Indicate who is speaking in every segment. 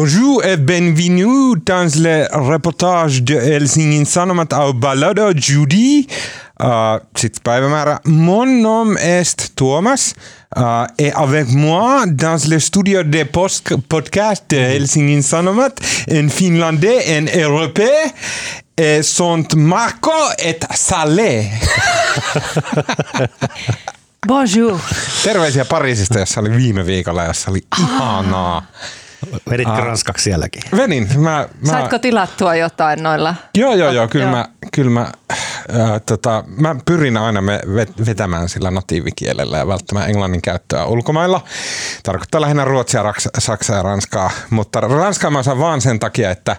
Speaker 1: Bonjour et bienvenue dans le reportage de Helsingin Sanomat au Balado Judy. Uh, Sitten päivämäärä. Mon nom est Thomas uh, et avec moi dans le studio de podcast de Helsingin Sanomat en finlandais en européen et sont Marco et Saleh.
Speaker 2: Bonjour.
Speaker 1: Terveisiä Pariisista, jossa oli viime viikolla, jossa oli ihanaa.
Speaker 3: Veditkö ah. ranskaksi sielläkin?
Speaker 1: Venin. Mä, mä...
Speaker 2: Saitko tilattua jotain noilla?
Speaker 1: Joo, joo, joo. Kyllä joo. mä, kyllä mä, äh, tota, mä pyrin aina me vetämään sillä natiivikielellä ja välttämään englannin käyttöä ulkomailla. Tarkoittaa lähinnä ruotsia, saksaa ja ranskaa, mutta ranskaa mä osaan vaan sen takia, että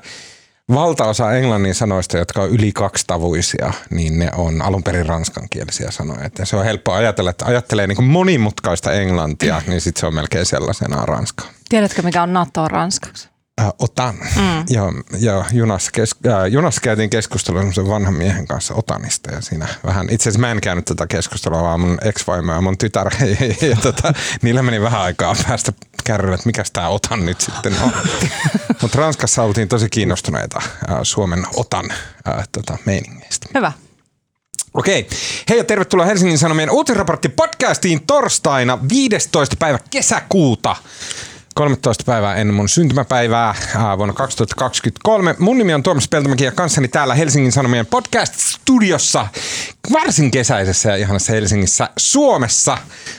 Speaker 1: valtaosa englannin sanoista, jotka on yli kaksitavuisia, niin ne on alun perin ranskankielisiä sanoja. Että se on helppo ajatella, että ajattelee niin monimutkaista englantia, niin sitten se on melkein sellaisena ranskaa.
Speaker 2: Tiedätkö, mikä on NATO ranskaksi?
Speaker 1: Äh, otan. Mm. Joo, joo junassa, kes, äh, junassa käytiin keskustelua semmoisen vanhan miehen kanssa Otanista ja siinä vähän, itse asiassa mä en käynyt tätä keskustelua, vaan mun ex-vaimo ja mun tytär ja, ja tota, niillä meni vähän aikaa päästä kärrylle, että mikä tämä Otan nyt sitten on. Mutta Ranskassa oltiin tosi kiinnostuneita äh, Suomen Otan äh, tota, meiningeistä.
Speaker 2: Hyvä.
Speaker 1: Okei. Hei ja tervetuloa Helsingin Sanomien uutisraportti podcastiin torstaina 15. päivä kesäkuuta. 13 päivää ennen mun syntymäpäivää ää, vuonna 2023. Mun nimi on Tuomas Peltomäki ja kanssani täällä Helsingin Sanomien podcast-studiossa varsin kesäisessä ja ihanassa Helsingissä Suomessa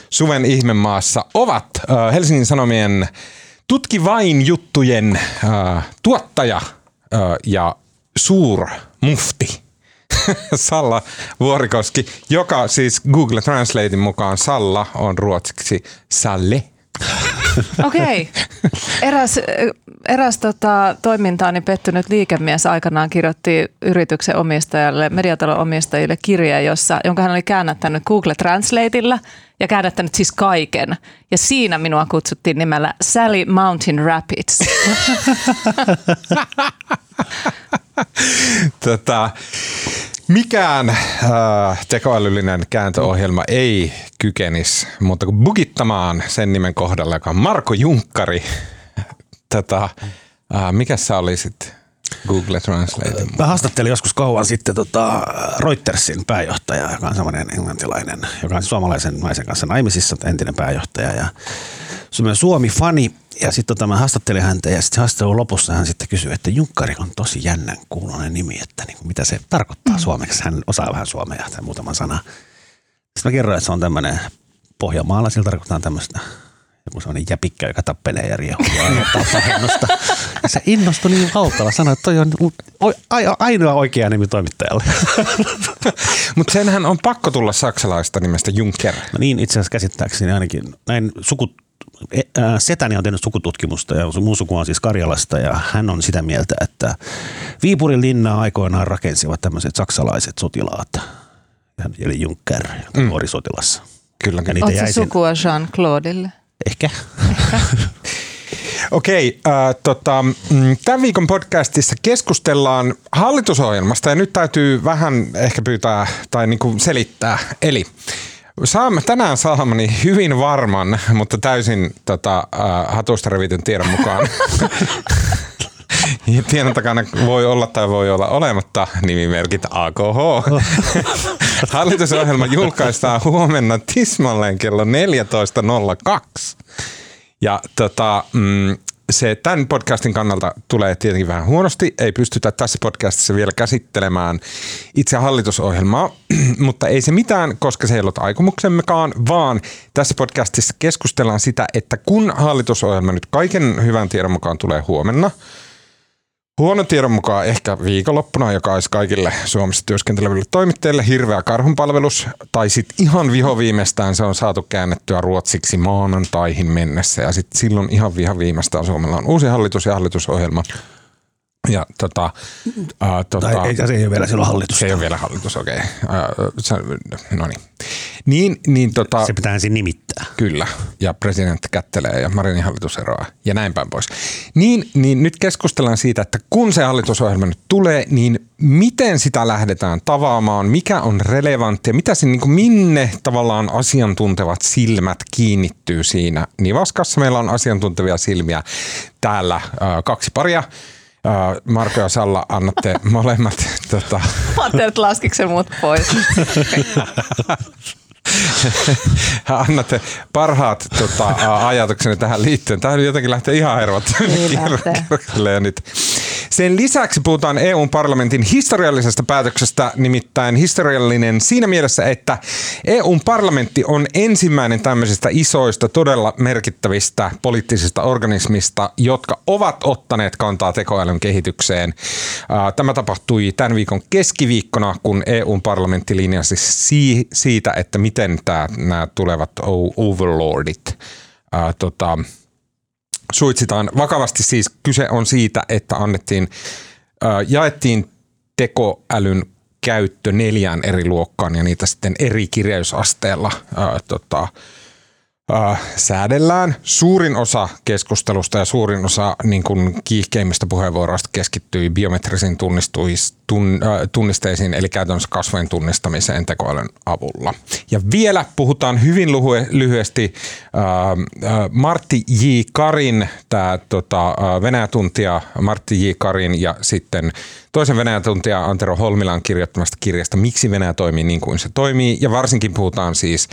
Speaker 1: Suven ihmemaassa ovat Helsingin Sanomien Tutki vain juttujen tuottaja ää, ja suur mufti Salla Vuorikoski, joka siis Google Translatein mukaan Salla on ruotsiksi Salle.
Speaker 2: Okei. Okay. Eräs, eräs tota, toimintaani pettynyt liikemies aikanaan kirjoitti yrityksen omistajalle, mediatalon omistajille kirjeen, jossa, jonka hän oli käännättänyt Google Translateilla ja käännättänyt siis kaiken. Ja siinä minua kutsuttiin nimellä Sally Mountain Rapids.
Speaker 1: tota, Mikään äh, tekoälyllinen kääntöohjelma ei kykenisi, mutta kun bugittamaan sen nimen kohdalla, joka on Marko Junkkari, tota, äh, mikä sä olisit Google Translate?
Speaker 3: Mä haastattelin joskus kauan sitten tota Reutersin pääjohtaja, joka on semmoinen englantilainen, joka on suomalaisen naisen kanssa naimisissa, entinen pääjohtaja ja Suomi-fani ja sitten tota, mä haastattelin häntä ja sitten haastattelun lopussa hän sitten kysyi, että Junkkari on tosi jännän kuulonen nimi, että niin, mitä se tarkoittaa mm. suomeksi. Hän osaa vähän suomea tai muutaman sana. Sitten mä kerroin, että se on tämmöinen Pohjanmaalla, sillä tarkoittaa tämmöistä joku sellainen jäpikkä, joka tappelee ja riehuu ja se innostui niin valtava, sanoi, että toi on ainoa oikea nimi toimittajalle.
Speaker 1: Mutta senhän on pakko tulla saksalaista nimestä Juncker.
Speaker 3: No niin, itse asiassa käsittääkseni ainakin näin sukut setäni on tehnyt sukututkimusta ja muu suku on siis Karjalasta ja hän on sitä mieltä, että Viipurin linnaa aikoinaan rakensivat tämmöiset saksalaiset sotilaat, eli Juncker, mm. nuori sotilas.
Speaker 2: Kyllä. Ja niitä jäi sukua Jean-Claudelle?
Speaker 3: Ehkä.
Speaker 1: Ehkä. Okei, äh, tota, mm, tämän viikon podcastissa keskustellaan hallitusohjelmasta ja nyt täytyy vähän ehkä pyytää tai niinku selittää. Eli Saamme, tänään saamani hyvin varman, mutta täysin tota, uh, hatusta revityn tiedon mukaan. Tiedon takana voi olla tai voi olla olematta nimimerkit AKH. Hallitusohjelma julkaistaan huomenna tismalleen kello 14.02. Ja tota, mm, se tämän podcastin kannalta tulee tietenkin vähän huonosti. Ei pystytä tässä podcastissa vielä käsittelemään itse hallitusohjelmaa, mutta ei se mitään, koska se ei ollut aikomuksemmekaan, vaan tässä podcastissa keskustellaan sitä, että kun hallitusohjelma nyt kaiken hyvän tiedon mukaan tulee huomenna – Huono tiedon mukaan ehkä viikonloppuna, joka olisi kaikille Suomessa työskenteleville toimittajille hirveä karhunpalvelus, tai sitten ihan vihoviimeistään se on saatu käännettyä ruotsiksi maanantaihin mennessä, ja sitten silloin ihan viha viimeistään Suomella on uusi hallitus ja hallitusohjelma. Ja tota,
Speaker 3: äh, tota, tai ei, se ei ole vielä silloin hallitus.
Speaker 1: Se ei ole vielä hallitus, okei. Okay. Äh, no niin. Niin, niin tota,
Speaker 3: Se pitää ensin nimittää.
Speaker 1: Kyllä, ja presidentti kättelee ja Marinin hallitus eroaa ja näin päin pois. Niin, niin nyt keskustellaan siitä, että kun se hallitusohjelma nyt tulee, niin miten sitä lähdetään tavaamaan, mikä on relevanttia, mitä se, niin kuin minne tavallaan asiantuntevat silmät kiinnittyy siinä. Nivaskassa meillä on asiantuntevia silmiä täällä äh, kaksi paria. Marko ja Salla annatte molemmat tota,
Speaker 2: Mä ajattelin, että laskiko se mut pois.
Speaker 1: annatte parhaat tota, ajatukseni tähän liittyen. Tähän jotenkin lähtee ihan hervot
Speaker 2: Niin lähtee.
Speaker 1: nyt. Sen lisäksi puhutaan EUn parlamentin historiallisesta päätöksestä, nimittäin historiallinen siinä mielessä, että EUn parlamentti on ensimmäinen tämmöisistä isoista, todella merkittävistä poliittisista organismista, jotka ovat ottaneet kantaa tekoälyn kehitykseen. Tämä tapahtui tämän viikon keskiviikkona, kun EUn parlamentti linjasi si- siitä, että miten tämä, nämä tulevat overlordit ää, tota, suitsitaan. Vakavasti siis kyse on siitä, että annettiin, jaettiin tekoälyn käyttö neljään eri luokkaan ja niitä sitten eri kirjausasteella ää, tota, äh, säädellään. Suurin osa keskustelusta ja suurin osa niin kuin kiihkeimmistä puheenvuoroista keskittyi biometrisiin tun, äh, tunnisteisiin, eli käytännössä kasvojen tunnistamiseen tekoälyn avulla. Ja vielä puhutaan hyvin lyhy- lyhyesti äh, äh, Martti J. Karin, tämä tota, äh, Venäjä-tuntija Martti J. Karin ja sitten toisen Venäjä-tuntija Antero Holmilan kirjoittamasta kirjasta Miksi Venäjä toimii niin kuin se toimii. Ja varsinkin puhutaan siis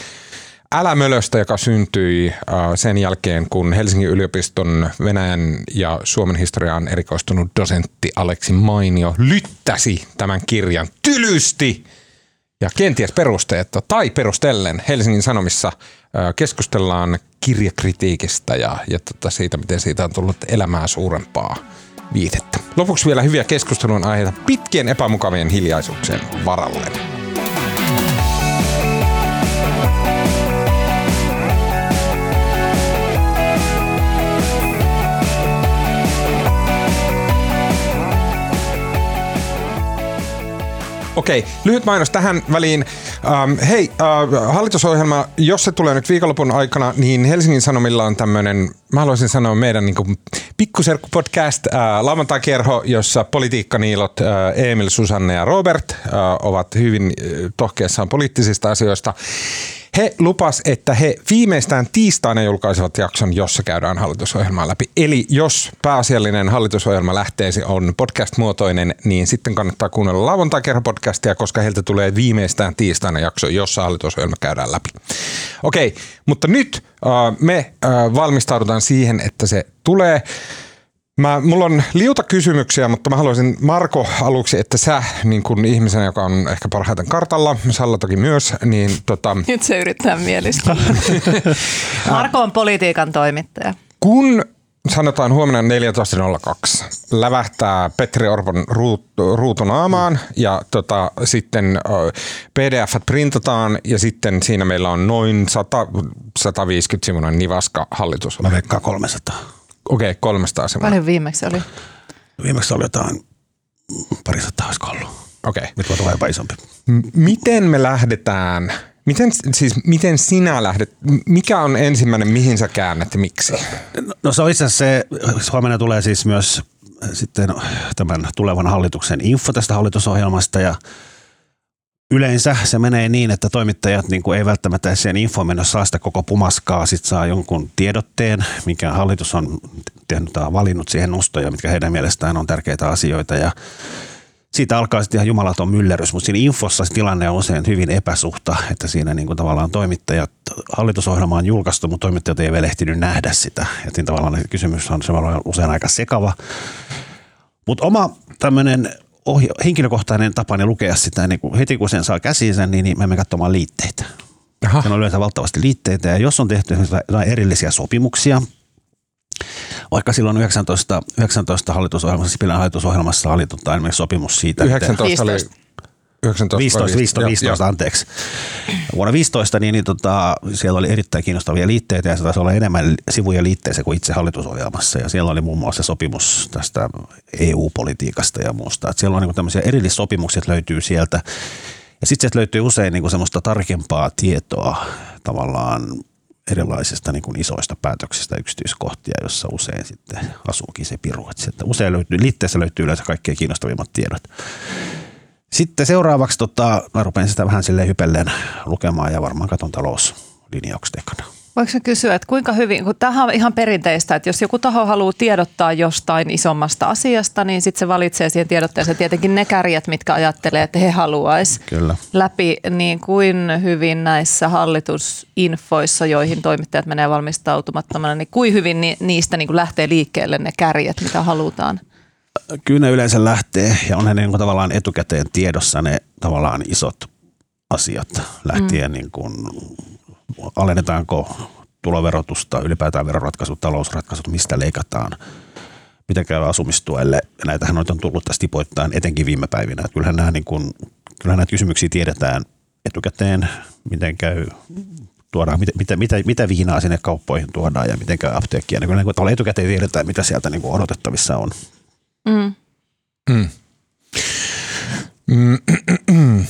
Speaker 1: älämölöstä, joka syntyi äh, sen jälkeen, kun Helsingin yliopiston Venäjän ja Suomen historiaan erikoistunut dosentti Aleksi Mainio lyttäsi tämän kirjan tylysti ja kenties perusteetta tai perustellen Helsingin Sanomissa äh, keskustellaan kirjakritiikistä ja, ja tota siitä, miten siitä on tullut elämää suurempaa viitettä. Lopuksi vielä hyviä keskustelun aiheita pitkien epämukavien hiljaisuuksien varalle. Okei, lyhyt mainos tähän väliin. Ähm, hei, äh, hallitusohjelma, jos se tulee nyt viikonlopun aikana, niin Helsingin Sanomilla on tämmöinen, mä haluaisin sanoa meidän niin kuin pikkuserkku-podcast, äh, lauantai-kerho, jossa politiikkaniilot äh, Emil, Susanne ja Robert äh, ovat hyvin äh, tohkeessaan poliittisista asioista. He lupas, että he viimeistään tiistaina julkaisevat jakson, jossa käydään hallitusohjelmaa läpi. Eli jos pääasiallinen hallitusohjelma lähteesi on podcast-muotoinen, niin sitten kannattaa kuunnella lauantai podcastia, koska heiltä tulee viimeistään tiistaina jakso, jossa hallitusohjelma käydään läpi. Okei, mutta nyt äh, me äh, valmistaudutaan siihen, että se tulee. Mä, mulla on liuta kysymyksiä, mutta mä haluaisin Marko aluksi, että sä niin kuin ihmisenä, joka on ehkä parhaiten kartalla, Salla toki myös, niin tota,
Speaker 2: Nyt se yrittää mielistä. Marko on politiikan toimittaja.
Speaker 1: kun sanotaan huomenna 14.02, lävähtää Petri Orpon ruut, ruutunaamaan ja tota, sitten pdf printataan ja sitten siinä meillä on noin 100, 150 sivuinen nivaska hallitus.
Speaker 3: Mä veikkaan 300.
Speaker 1: Okei, okay, 300 sivua.
Speaker 2: Paljon viimeksi oli?
Speaker 3: Viimeksi oli jotain parisataa olisiko ollut.
Speaker 1: Okei. Okay.
Speaker 3: Nyt voi tulla jopa isompi.
Speaker 1: M- miten me lähdetään, miten, siis miten sinä lähdet, mikä on ensimmäinen, mihin sä käännät ja miksi?
Speaker 3: No, no se on itse asiassa se, huomenna tulee siis myös sitten tämän tulevan hallituksen info tästä hallitusohjelmasta ja yleensä se menee niin, että toimittajat niin kuin ei välttämättä infoon mennä saa sitä koko pumaskaa, sitten saa jonkun tiedotteen, mikä hallitus on tehnyt, valinnut siihen nostoja, mitkä heidän mielestään on tärkeitä asioita ja siitä alkaa sitten ihan jumalaton myllerys, mutta siinä infossa se tilanne on usein hyvin epäsuhta, että siinä niin kuin tavallaan toimittajat, hallitusohjelma on julkaistu, mutta toimittajat ei vielä ehtinyt nähdä sitä. Ja siinä tavallaan kysymys on usein aika sekava. Mutta oma tämmöinen ohja- henkilökohtainen tapani lukea sitä, niin kun heti kun sen saa käsiinsä, niin, niin me menemme katsomaan liitteitä.
Speaker 1: Aha.
Speaker 3: Siellä on yleensä valtavasti liitteitä ja jos on tehty jotain erillisiä sopimuksia, vaikka silloin 19, 19 hallitusohjelmassa, Sipilän hallitusohjelmassa oli tota, esimerkiksi sopimus siitä, miten-
Speaker 1: 19 oli...
Speaker 2: 15.
Speaker 1: 19
Speaker 3: 15, 15, 15 anteeksi. Vuonna 15 niin, niin tota, siellä oli erittäin kiinnostavia liitteitä ja se taisi olla enemmän sivuja liitteissä kuin itse hallitusohjelmassa. Ja siellä oli muun muassa sopimus tästä EU-politiikasta ja muusta. Et siellä on niin tämmöisiä erillissopimukset löytyy sieltä. Ja sitten sieltä löytyy usein niin semmoista tarkempaa tietoa tavallaan erilaisista niin kuin isoista päätöksistä yksityiskohtia, jossa usein sitten asuukin se piru. Että sieltä usein löytyy, liitteessä löytyy yleensä kaikkein kiinnostavimmat tiedot. Sitten seuraavaksi tota, mä rupean sitä vähän sille hypelleen lukemaan ja varmaan katon talouslinjaukset ekana.
Speaker 2: Voiko mä kysyä, että kuinka hyvin, kun tämähän on ihan perinteistä, että jos joku taho haluaa tiedottaa jostain isommasta asiasta, niin sitten se valitsee siihen tiedotteeseen tietenkin ne kärjet, mitkä ajattelee, että he haluaisi läpi, niin kuin hyvin näissä hallitusinfoissa, joihin toimittajat menee valmistautumattomana, niin kuin hyvin niistä niin kuin lähtee liikkeelle ne kärjet, mitä halutaan?
Speaker 3: Kyllä ne yleensä lähtee ja on ne niin kuin tavallaan etukäteen tiedossa ne tavallaan isot asiat lähtien mm. niin kuin alennetaanko tuloverotusta, ylipäätään veroratkaisut, talousratkaisut, mistä leikataan, miten käy asumistuelle. Näitähän on tullut tästä tipoittain etenkin viime päivinä. Että kyllähän, nämä, niin kuin, kyllähän näitä kysymyksiä tiedetään etukäteen, miten käy tuodaan, mitä, mitä, mitä, mitä viinaa sinne kauppoihin tuodaan ja miten käy apteekkia. Niin kyllä niin etukäteen tiedetään, mitä sieltä niin kuin odotettavissa on. Mm. Mm.
Speaker 1: Mm.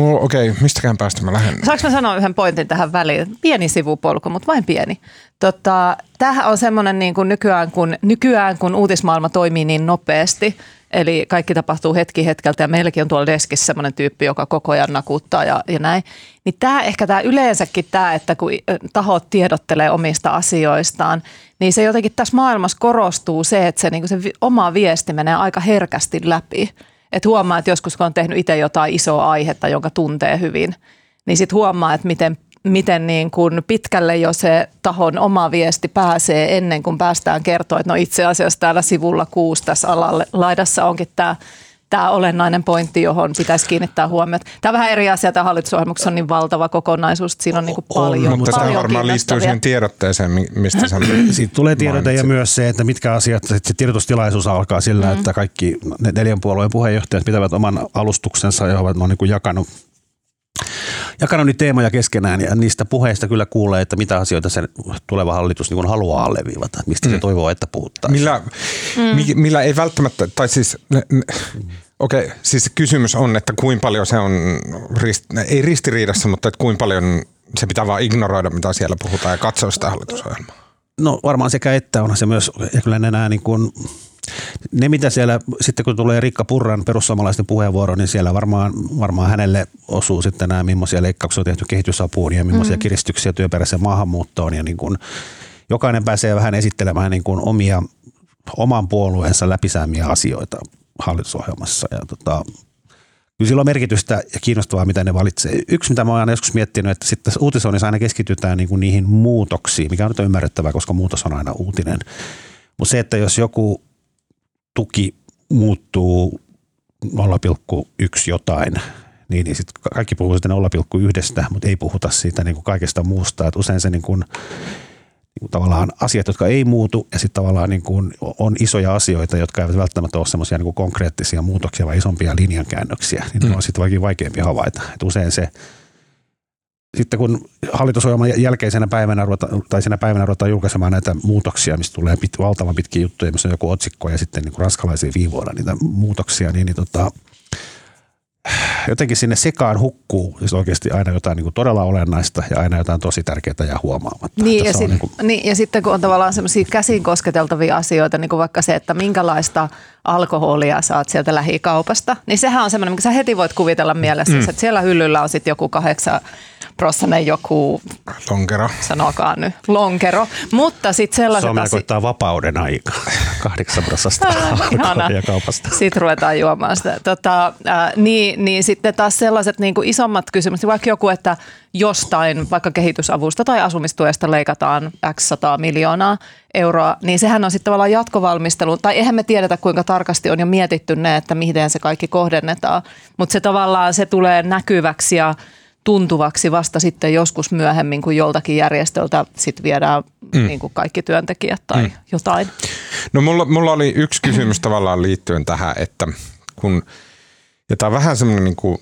Speaker 1: Okei, okay, mistäkään päästä mä lähden?
Speaker 2: Saanko mä sanoa yhden pointin tähän väliin? Pieni sivupolku, mutta vain pieni. Tota, tämähän on semmoinen niin kuin nykyään, kun, nykyään, kun uutismaailma toimii niin nopeasti, eli kaikki tapahtuu hetki hetkeltä ja meilläkin on tuolla deskissä semmoinen tyyppi, joka koko ajan nakuttaa ja, ja näin. Niin tämä ehkä tämä yleensäkin tämä, että kun tahot tiedottelee omista asioistaan, niin se jotenkin tässä maailmassa korostuu se, että se, niin se oma viesti menee aika herkästi läpi. Että huomaa, että joskus kun on tehnyt itse jotain isoa aihetta, jonka tuntee hyvin, niin sitten huomaa, että miten, miten niin kuin pitkälle jo se tahon oma viesti pääsee ennen kuin päästään kertoa, että no itse asiassa täällä sivulla kuusi tässä alalle laidassa onkin tämä tämä olennainen pointti, johon pitäisi kiinnittää huomiota. Tämä on vähän eri asia, tämä hallitusohjelmuksessa on niin valtava kokonaisuus, että siinä on niin kuin paljon
Speaker 1: on, Mutta
Speaker 2: paljon
Speaker 1: tämä varmaan liittyy siihen tiedotteeseen, mistä sä
Speaker 3: Siitä tulee tiedote ja myös se, että mitkä asiat, että se tiedotustilaisuus alkaa sillä, mm. että kaikki neljän puolueen puheenjohtajat pitävät oman alustuksensa ja ovat niin kuin jakanut jakanut niitä teemoja keskenään ja niistä puheista kyllä kuulee, että mitä asioita se tuleva hallitus niin haluaa alleviivata, mistä mm. se toivoo, että puhuttaa.
Speaker 1: Millä, mm. millä ei välttämättä, tai siis Okei, okay, siis kysymys on, että kuinka paljon se on, rist, ei ristiriidassa, mutta että kuinka paljon se pitää vaan ignoroida, mitä siellä puhutaan ja katsoa sitä hallitusohjelmaa.
Speaker 3: No varmaan sekä että onhan se myös, ja kyllä nämä niin kuin, ne mitä siellä, sitten kun tulee Rikka Purran perussuomalaisten puheenvuoro, niin siellä varmaan, varmaan hänelle osuu sitten nämä, millaisia leikkauksia on tehty kehitysapuun ja millaisia mm. kiristyksiä työperäiseen maahanmuuttoon ja niin kuin, jokainen pääsee vähän esittelemään niin kuin omia, oman puolueensa läpisäämiä asioita hallitusohjelmassa. Ja tota, kyllä sillä on merkitystä ja kiinnostavaa, mitä ne valitsee. Yksi, mitä mä oon joskus miettinyt, että sitten uutisoinnissa aina keskitytään niin kuin niihin muutoksiin, mikä on nyt ymmärrettävää, koska muutos on aina uutinen. Mutta se, että jos joku tuki muuttuu 0,1 jotain, niin, niin sitten kaikki puhuu sitä 0,1, mutta ei puhuta siitä niin kuin kaikesta muusta. Et usein se niin kuin, niin tavallaan asiat, jotka ei muutu ja sitten tavallaan niin kuin on isoja asioita, jotka eivät välttämättä ole semmoisia niin konkreettisia muutoksia vai isompia linjankäännöksiä, niin mm. ne on sitten vaikin vaikeampi havaita. Et usein se, sitten kun hallitusohjelman jälkeisenä päivänä ruveta, tai siinä päivänä ruvetaan julkaisemaan näitä muutoksia, mistä tulee pit, valtavan pitkiä juttuja, missä on joku otsikko ja sitten niin kuin ranskalaisia viivoilla niitä muutoksia, niin, niin tota, jotenkin sinne sekaan hukkuu siis oikeasti aina jotain niin kuin todella olennaista ja aina jotain tosi tärkeää ja huomaamatta.
Speaker 2: Niin ja, sit, niin kuin... niin ja sitten kun on tavallaan semmoisia käsin kosketeltavia asioita, niin kuin vaikka se, että minkälaista alkoholia saat sieltä lähikaupasta, niin sehän on semmoinen, mikä sä heti voit kuvitella mielessä, mm. että siellä hyllyllä on sitten joku kahdeksan prossanen joku...
Speaker 1: Lonkero.
Speaker 2: Sanokaa nyt, lonkero. Mutta sitten sellaiset...
Speaker 3: Suomea koittaa vapauden aika. Kahdeksan prosasta alkoholia kaupasta.
Speaker 2: Sitten ruvetaan juomaan sitä. Tota, äh, niin, niin sitten taas sellaiset niin kuin isommat kysymykset, vaikka joku, että jostain vaikka kehitysavusta tai asumistuesta leikataan x 100 miljoonaa euroa, niin sehän on sitten tavallaan jatkovalmistelu, tai eihän me tiedetä kuinka tarkasti on jo mietitty ne, että miten se kaikki kohdennetaan, mutta se tavallaan se tulee näkyväksi ja tuntuvaksi vasta sitten joskus myöhemmin, kun joltakin järjestöltä sit viedään mm. niin kuin kaikki työntekijät tai mm. jotain.
Speaker 1: No mulla, mulla oli yksi kysymys tavallaan liittyen tähän, että kun, ja tämä on vähän semmoinen niin kuin,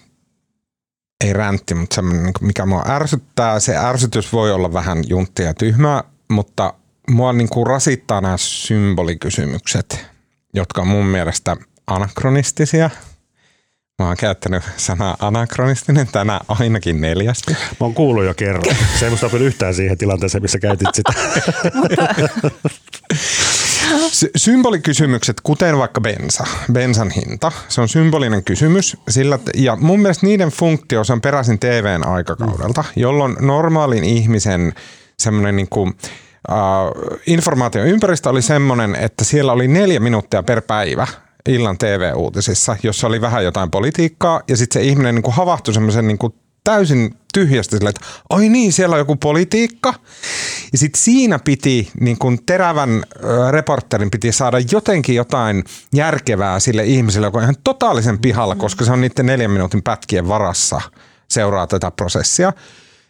Speaker 1: ei räntti, mutta semmoinen, niin mikä mua ärsyttää. Se ärsytys voi olla vähän junttia ja tyhmää, mutta mua niin kuin rasittaa nämä symbolikysymykset, jotka on mun mielestä anakronistisia – Mä oon käyttänyt sanaa anakronistinen tänään ainakin neljästi.
Speaker 3: Mä oon kuullut jo kerran. Se ei musta kyllä yhtään siihen tilanteeseen, missä käytit sitä.
Speaker 1: Sy- symbolikysymykset, kuten vaikka bensa, bensan hinta, se on symbolinen kysymys. Sillä, ja mun mielestä niiden funktio se on peräisin TVn aikakaudelta, jolloin normaalin ihmisen semmoinen niin kuin, uh, informaatioympäristö oli semmoinen, että siellä oli neljä minuuttia per päivä illan TV-uutisissa, jossa oli vähän jotain politiikkaa, ja sitten se ihminen niin kuin havahtui semmoisen niin kuin täysin tyhjästä sille, että oi niin, siellä on joku politiikka. Ja sitten siinä piti, niin kun terävän reporterin piti saada jotenkin jotain järkevää sille ihmiselle, joka on ihan totaalisen pihalla, koska se on niiden neljän minuutin pätkien varassa seuraa tätä prosessia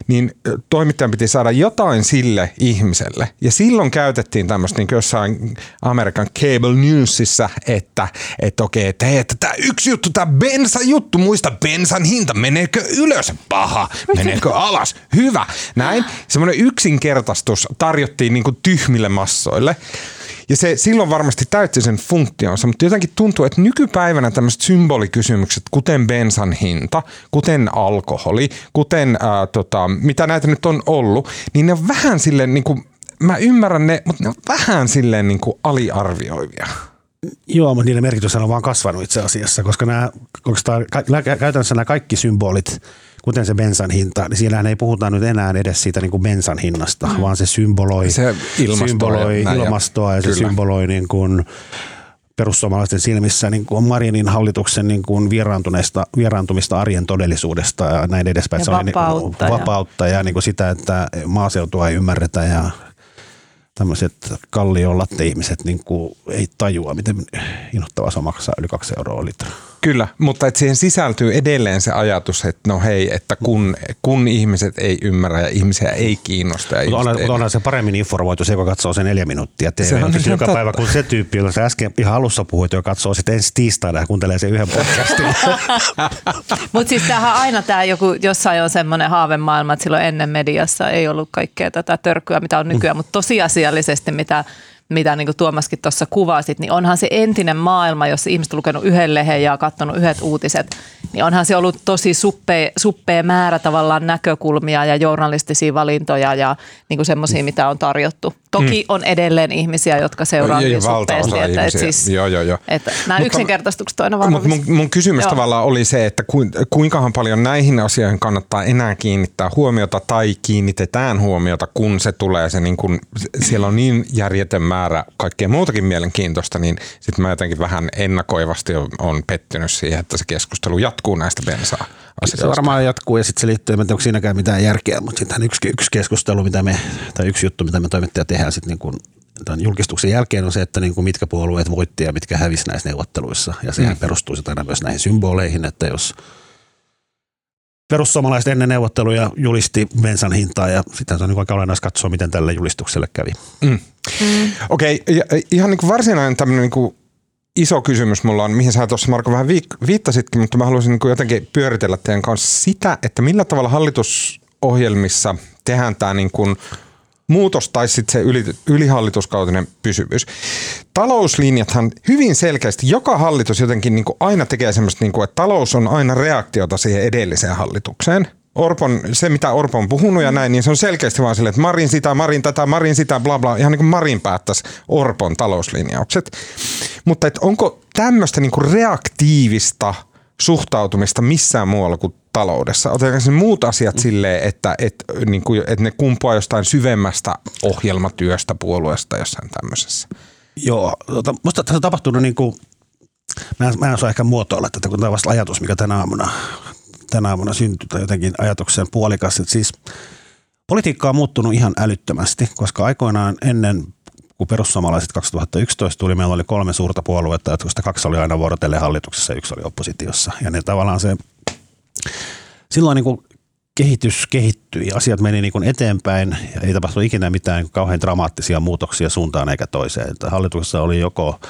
Speaker 1: niin toimittajan piti saada jotain sille ihmiselle. Ja silloin käytettiin tämmöistä niin jossain Amerikan Cable Newsissa, että, että okei, että hei, että tämä yksi juttu, tämä bensa-juttu, muista bensan hinta, meneekö ylös? Paha, meneekö alas? Hyvä. Näin. Semmoinen yksinkertaistus tarjottiin niin kuin tyhmille massoille. Ja se silloin varmasti täytti sen funktionsa, mutta jotenkin tuntuu, että nykypäivänä tämmöiset symbolikysymykset, kuten bensan hinta, kuten alkoholi, kuten ää, tota, mitä näitä nyt on ollut, niin ne on vähän silleen niin kuin, mä ymmärrän ne, mutta ne on vähän silleen niin kuin aliarvioivia.
Speaker 3: Joo, mutta niiden merkitys on vaan kasvanut itse asiassa, koska nämä, koska käytännössä nämä kaikki symbolit, kuten se bensan hinta, niin siellähän ei puhuta nyt enää edes siitä niin kuin bensan hinnasta, mm. vaan se symboloi
Speaker 1: se ilmastoa,
Speaker 3: symboloi
Speaker 1: ja,
Speaker 3: ilmastoa ja, ja se symboloi niin kuin perussuomalaisten silmissä niin kuin Marinin hallituksen niin kuin vieraantuneista, vieraantumista arjen todellisuudesta ja näin edespäin.
Speaker 2: Ja
Speaker 3: se
Speaker 2: vapautta.
Speaker 3: On niin, vapautta ja, ja niin kuin sitä, että maaseutua ei ymmärretä ja tämmöiset kalliolatte-ihmiset niin kuin ei tajua, miten innoittavaa se maksaa yli kaksi euroa litra.
Speaker 1: Kyllä, mutta että siihen sisältyy edelleen se ajatus, että no hei, että kun, kun ihmiset ei ymmärrä ja ihmisiä ei kiinnosta. Ja
Speaker 3: mutta onhan,
Speaker 1: ei...
Speaker 3: onhan se paremmin informoitu se, joka katsoo sen neljä minuuttia TV.
Speaker 1: Se on ihan
Speaker 3: joka
Speaker 1: totta.
Speaker 3: päivä, kun se tyyppi, jolla sä äsken ihan alussa puhuit, joka katsoo sitten ensi tiistaina ja kuuntelee sen yhden podcastin.
Speaker 2: Mutta siis tämähän aina tämä joku, jossain on semmoinen haavemaailma, että silloin ennen mediassa ei ollut kaikkea tätä törkyä, mitä on nykyään, mutta tosiasiallisesti mitä mitä niin kuin Tuomaskin tuossa kuvasit, niin onhan se entinen maailma, jossa ihmiset on lukenut yhden lehen ja katsonut yhdet uutiset, niin onhan se ollut tosi suppea, suppea määrä tavallaan näkökulmia ja journalistisia valintoja ja niin kuin semmoisia, mitä on tarjottu. Toki on edelleen ihmisiä, jotka seuraa
Speaker 1: Ja- ja
Speaker 2: suppeasti. Että, että
Speaker 1: ihmisiä.
Speaker 2: siis,
Speaker 1: Joo, joo, joo.
Speaker 2: Että nämä
Speaker 1: Mutta-
Speaker 2: yksinkertaistukset on aina
Speaker 1: Mutta mun, mun kysymys
Speaker 2: Joo.
Speaker 1: tavallaan oli se, että ku, kuinkahan paljon näihin asioihin kannattaa enää kiinnittää huomiota tai kiinnitetään huomiota, kun se tulee se niin kun, siellä on niin järjetön määrä kaikkea muutakin mielenkiintoista, niin sitten mä jotenkin vähän ennakoivasti on, pettynyt siihen, että se keskustelu jatkuu näistä bensaa
Speaker 3: Se varmaan jatkuu ja sitten se liittyy, en tiedä, onko siinäkään mitään järkeä, mutta sitten yksi, yksi keskustelu, mitä me, tai yksi juttu, mitä me toimittajat tehdään sitten niin kuin tämän julkistuksen jälkeen on se, että niin kuin mitkä puolueet voitti ja mitkä hävisi näissä neuvotteluissa. Ja sehän mm. perustuu sitten aina myös näihin symboleihin, että jos perussuomalaiset ennen neuvotteluja julisti bensan hintaa ja sitten se on niin aika olennaista katsoa, miten tälle julistukselle kävi.
Speaker 1: Mm. Okei, ja, ihan niin kuin varsinainen tämmöinen niin kuin iso kysymys mulla on, mihin sä tuossa Marko vähän viittasitkin, mutta mä haluaisin niin kuin jotenkin pyöritellä teidän kanssa sitä, että millä tavalla hallitusohjelmissa tehdään tämä niin kuin muutos tai sitten se yli, ylihallituskautinen pysyvyys. Talouslinjathan hyvin selkeästi, joka hallitus jotenkin niin kuin aina tekee semmoista, niin kuin, että talous on aina reaktiota siihen edelliseen hallitukseen. Orpon, se mitä Orpo on puhunut ja näin, niin se on selkeästi vaan silleen, että Marin sitä, Marin tätä, Marin sitä, bla bla, ihan niin kuin Marin päättäisi Orpon talouslinjaukset. Mutta et onko tämmöistä niin kuin reaktiivista suhtautumista missään muualla kuin taloudessa? Otetaanko muut asiat silleen, että, että, niin kuin, että ne kumpuaa jostain syvemmästä ohjelmatyöstä puolueesta jossain tämmöisessä?
Speaker 3: Joo, tota, musta tässä on tapahtunut niin kuin, mä en, mä en osaa ehkä muotoilla tätä, kun tämä on vasta ajatus, mikä tänä aamuna, tänä aamuna syntyi, tai jotenkin ajatuksen puolikas, että siis politiikka on muuttunut ihan älyttömästi, koska aikoinaan ennen kun perussuomalaiset 2011 tuli, meillä oli kolme suurta puoluetta, joista kaksi oli aina vuorotellen hallituksessa ja yksi oli oppositiossa. Ja ne tavallaan se, silloin niin kuin kehitys kehittyi, asiat meni niin kuin eteenpäin ja ei tapahtunut ikinä mitään niin kauhean dramaattisia muutoksia suuntaan eikä toiseen. Että hallituksessa oli joko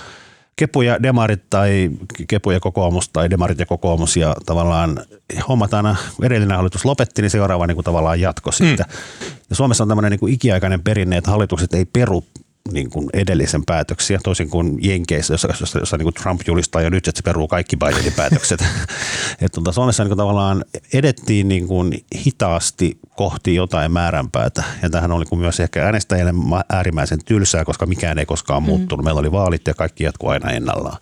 Speaker 3: Kepu ja Demarit tai Kepu ja kokoomus tai Demarit ja kokoomus ja tavallaan hommat aina, edellinen hallitus lopetti, niin seuraava niin kuin tavallaan jatko siitä. Mm. Ja Suomessa on tämmöinen niin kuin ikiaikainen perinne, että hallitukset ei peru niin kuin edellisen päätöksiä, toisin kuin Jenkeissä, jossa, jossa, jossa niin kuin Trump julistaa jo nyt, että se peruu kaikki Bidenin päätökset. että tuota, Suomessa niin kuin tavallaan edettiin niin kuin hitaasti kohti jotain määränpäätä. Ja tähän oli myös ehkä äänestäjille äärimmäisen tylsää, koska mikään ei koskaan muuttunut. Mm. Meillä oli vaalit ja kaikki jatkuu aina ennallaan.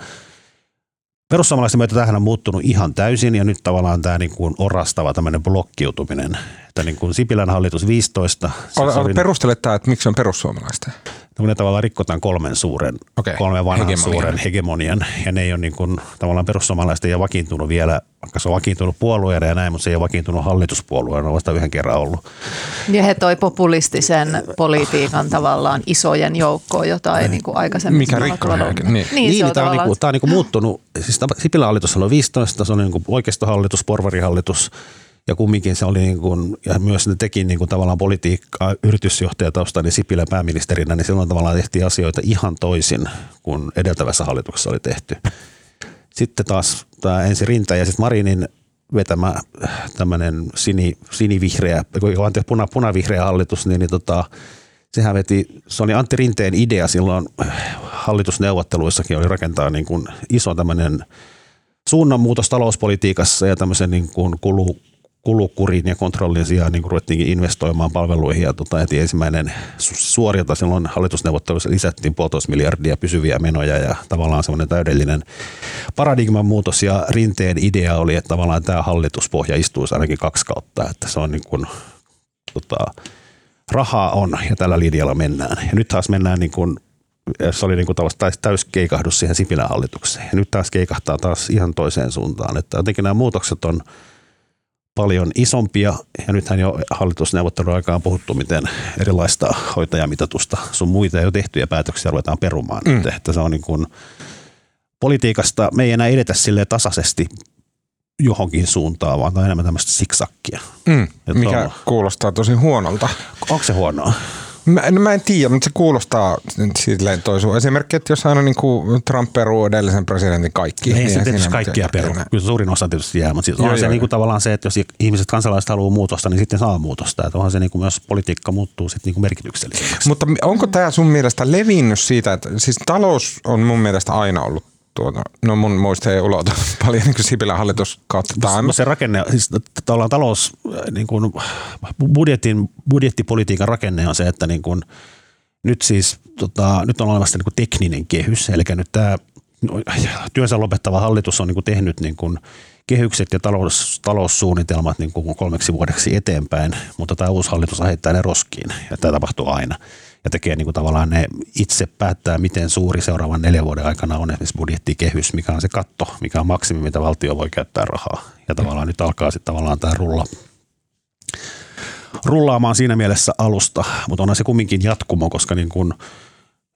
Speaker 3: Perussuomalaisten myötä tähän on muuttunut ihan täysin ja nyt tavallaan tämä niin kuin orastava tämmöinen blokkiutuminen. Että niin kuin Sipilän hallitus 15.
Speaker 1: Ol, perustele tämä, että miksi on perussuomalaisten?
Speaker 3: ne tavallaan rikkotaan kolmen suuren, okay. kolmen vanhan hegemonian. suuren hegemonian. Ja ne ei ole niin kuin, tavallaan perussuomalaisten ei ole vakiintunut vielä, vaikka se on vakiintunut puolueena ja näin, mutta se ei ole vakiintunut hallituspuolueena, on vasta yhden kerran ollut.
Speaker 2: Ja he toi populistisen politiikan tavallaan isojen joukkoon, jota ei niin kuin aikaisemmin
Speaker 1: Mikä rikkoo niin.
Speaker 3: niin, niin, niin tämä on, niin kuin, tämä on niin kuin muuttunut. Siis Sipilän hallitus on 15, se on niin kuin oikeistohallitus, porvarihallitus – ja kumminkin se oli niin kuin, ja myös ne teki niin kuin tavallaan politiikkaa yritysjohtajatausta, niin Sipilä pääministerinä, niin silloin tavallaan tehtiin asioita ihan toisin kuin edeltävässä hallituksessa oli tehty. Sitten taas tämä ensi Rinta ja sitten Marinin vetämä tämmöinen sini, sinivihreä, anteeksi, puna, punavihreä hallitus, niin, niin tota, sehän veti, se oli Antti Rinteen idea silloin hallitusneuvotteluissakin oli rakentaa niin kuin iso tämmöinen suunnanmuutos talouspolitiikassa ja tämmöisen niin kuin kulu, kulukurin ja kontrollin sijaan niin ruvettiinkin investoimaan palveluihin ja tota, heti ensimmäinen suorilta silloin hallitusneuvotteluissa lisättiin puolitoista miljardia pysyviä menoja ja tavallaan semmoinen täydellinen paradigman muutos ja rinteen idea oli, että tavallaan tämä hallituspohja istuisi ainakin kaksi kautta, että se on niin kuin, tota, rahaa on ja tällä linjalla mennään. Ja nyt taas mennään niin kuin se oli niin kuin täys keikahdus siihen Sipilän hallitukseen. Ja nyt taas keikahtaa taas ihan toiseen suuntaan. Että jotenkin nämä muutokset on paljon isompia ja nythän jo hallitusneuvottelun aikaan on puhuttu, miten erilaista hoitajamitatusta sun muita jo tehtyjä päätöksiä ruvetaan perumaan. Mm. Että se on niin kuin, politiikasta me ei enää edetä sille tasaisesti johonkin suuntaan, vaan on enemmän tämmöistä siksakkia.
Speaker 1: Mm, mikä on, kuulostaa tosi huonolta.
Speaker 3: Onko se huonoa?
Speaker 1: Mä, no mä en tiedä, mutta se kuulostaa silleen toi sun esimerkki, että jos aina niin kuin Trump peruu edellisen presidentin kaikki.
Speaker 3: Ei niin se tietysti kaikkia peru. Kyllä suurin osa tietysti jää, mutta siis joo, on joo, se joo. Niin kuin tavallaan se, että jos ihmiset kansalaiset haluaa muutosta, niin sitten saa muutosta. Että onhan se niin kuin myös politiikka muuttuu sitten niin kuin merkitykselliseksi.
Speaker 1: Mutta onko tämä sun mielestä levinnyt siitä, että siis talous on mun mielestä aina ollut tuota, no mun muista ei ulota paljon niin kuin Sipilän hallituskautta.
Speaker 3: No se rakenne, siis tavallaan talous, äh, niin kuin budjetin, budjettipolitiikan rakenne on se, että niin kuin, nyt siis tota, nyt on olemassa niin kuin tekninen kehys, eli nyt tämä työnsä lopettava hallitus on niin kuin tehnyt niin kuin kehykset ja talous, taloussuunnitelmat niin kuin kolmeksi vuodeksi eteenpäin, mutta tämä uusi hallitus heittää ne roskiin. Ja tämä tapahtuu aina ja tekee niin kuin tavallaan ne itse päättää, miten suuri seuraavan neljän vuoden aikana on esimerkiksi budjettikehys, mikä on se katto, mikä on maksimi, mitä valtio voi käyttää rahaa. Ja tavallaan nyt alkaa sitten tavallaan tämä rulla, rullaamaan siinä mielessä alusta, mutta onhan se kumminkin jatkumo, koska niin kuin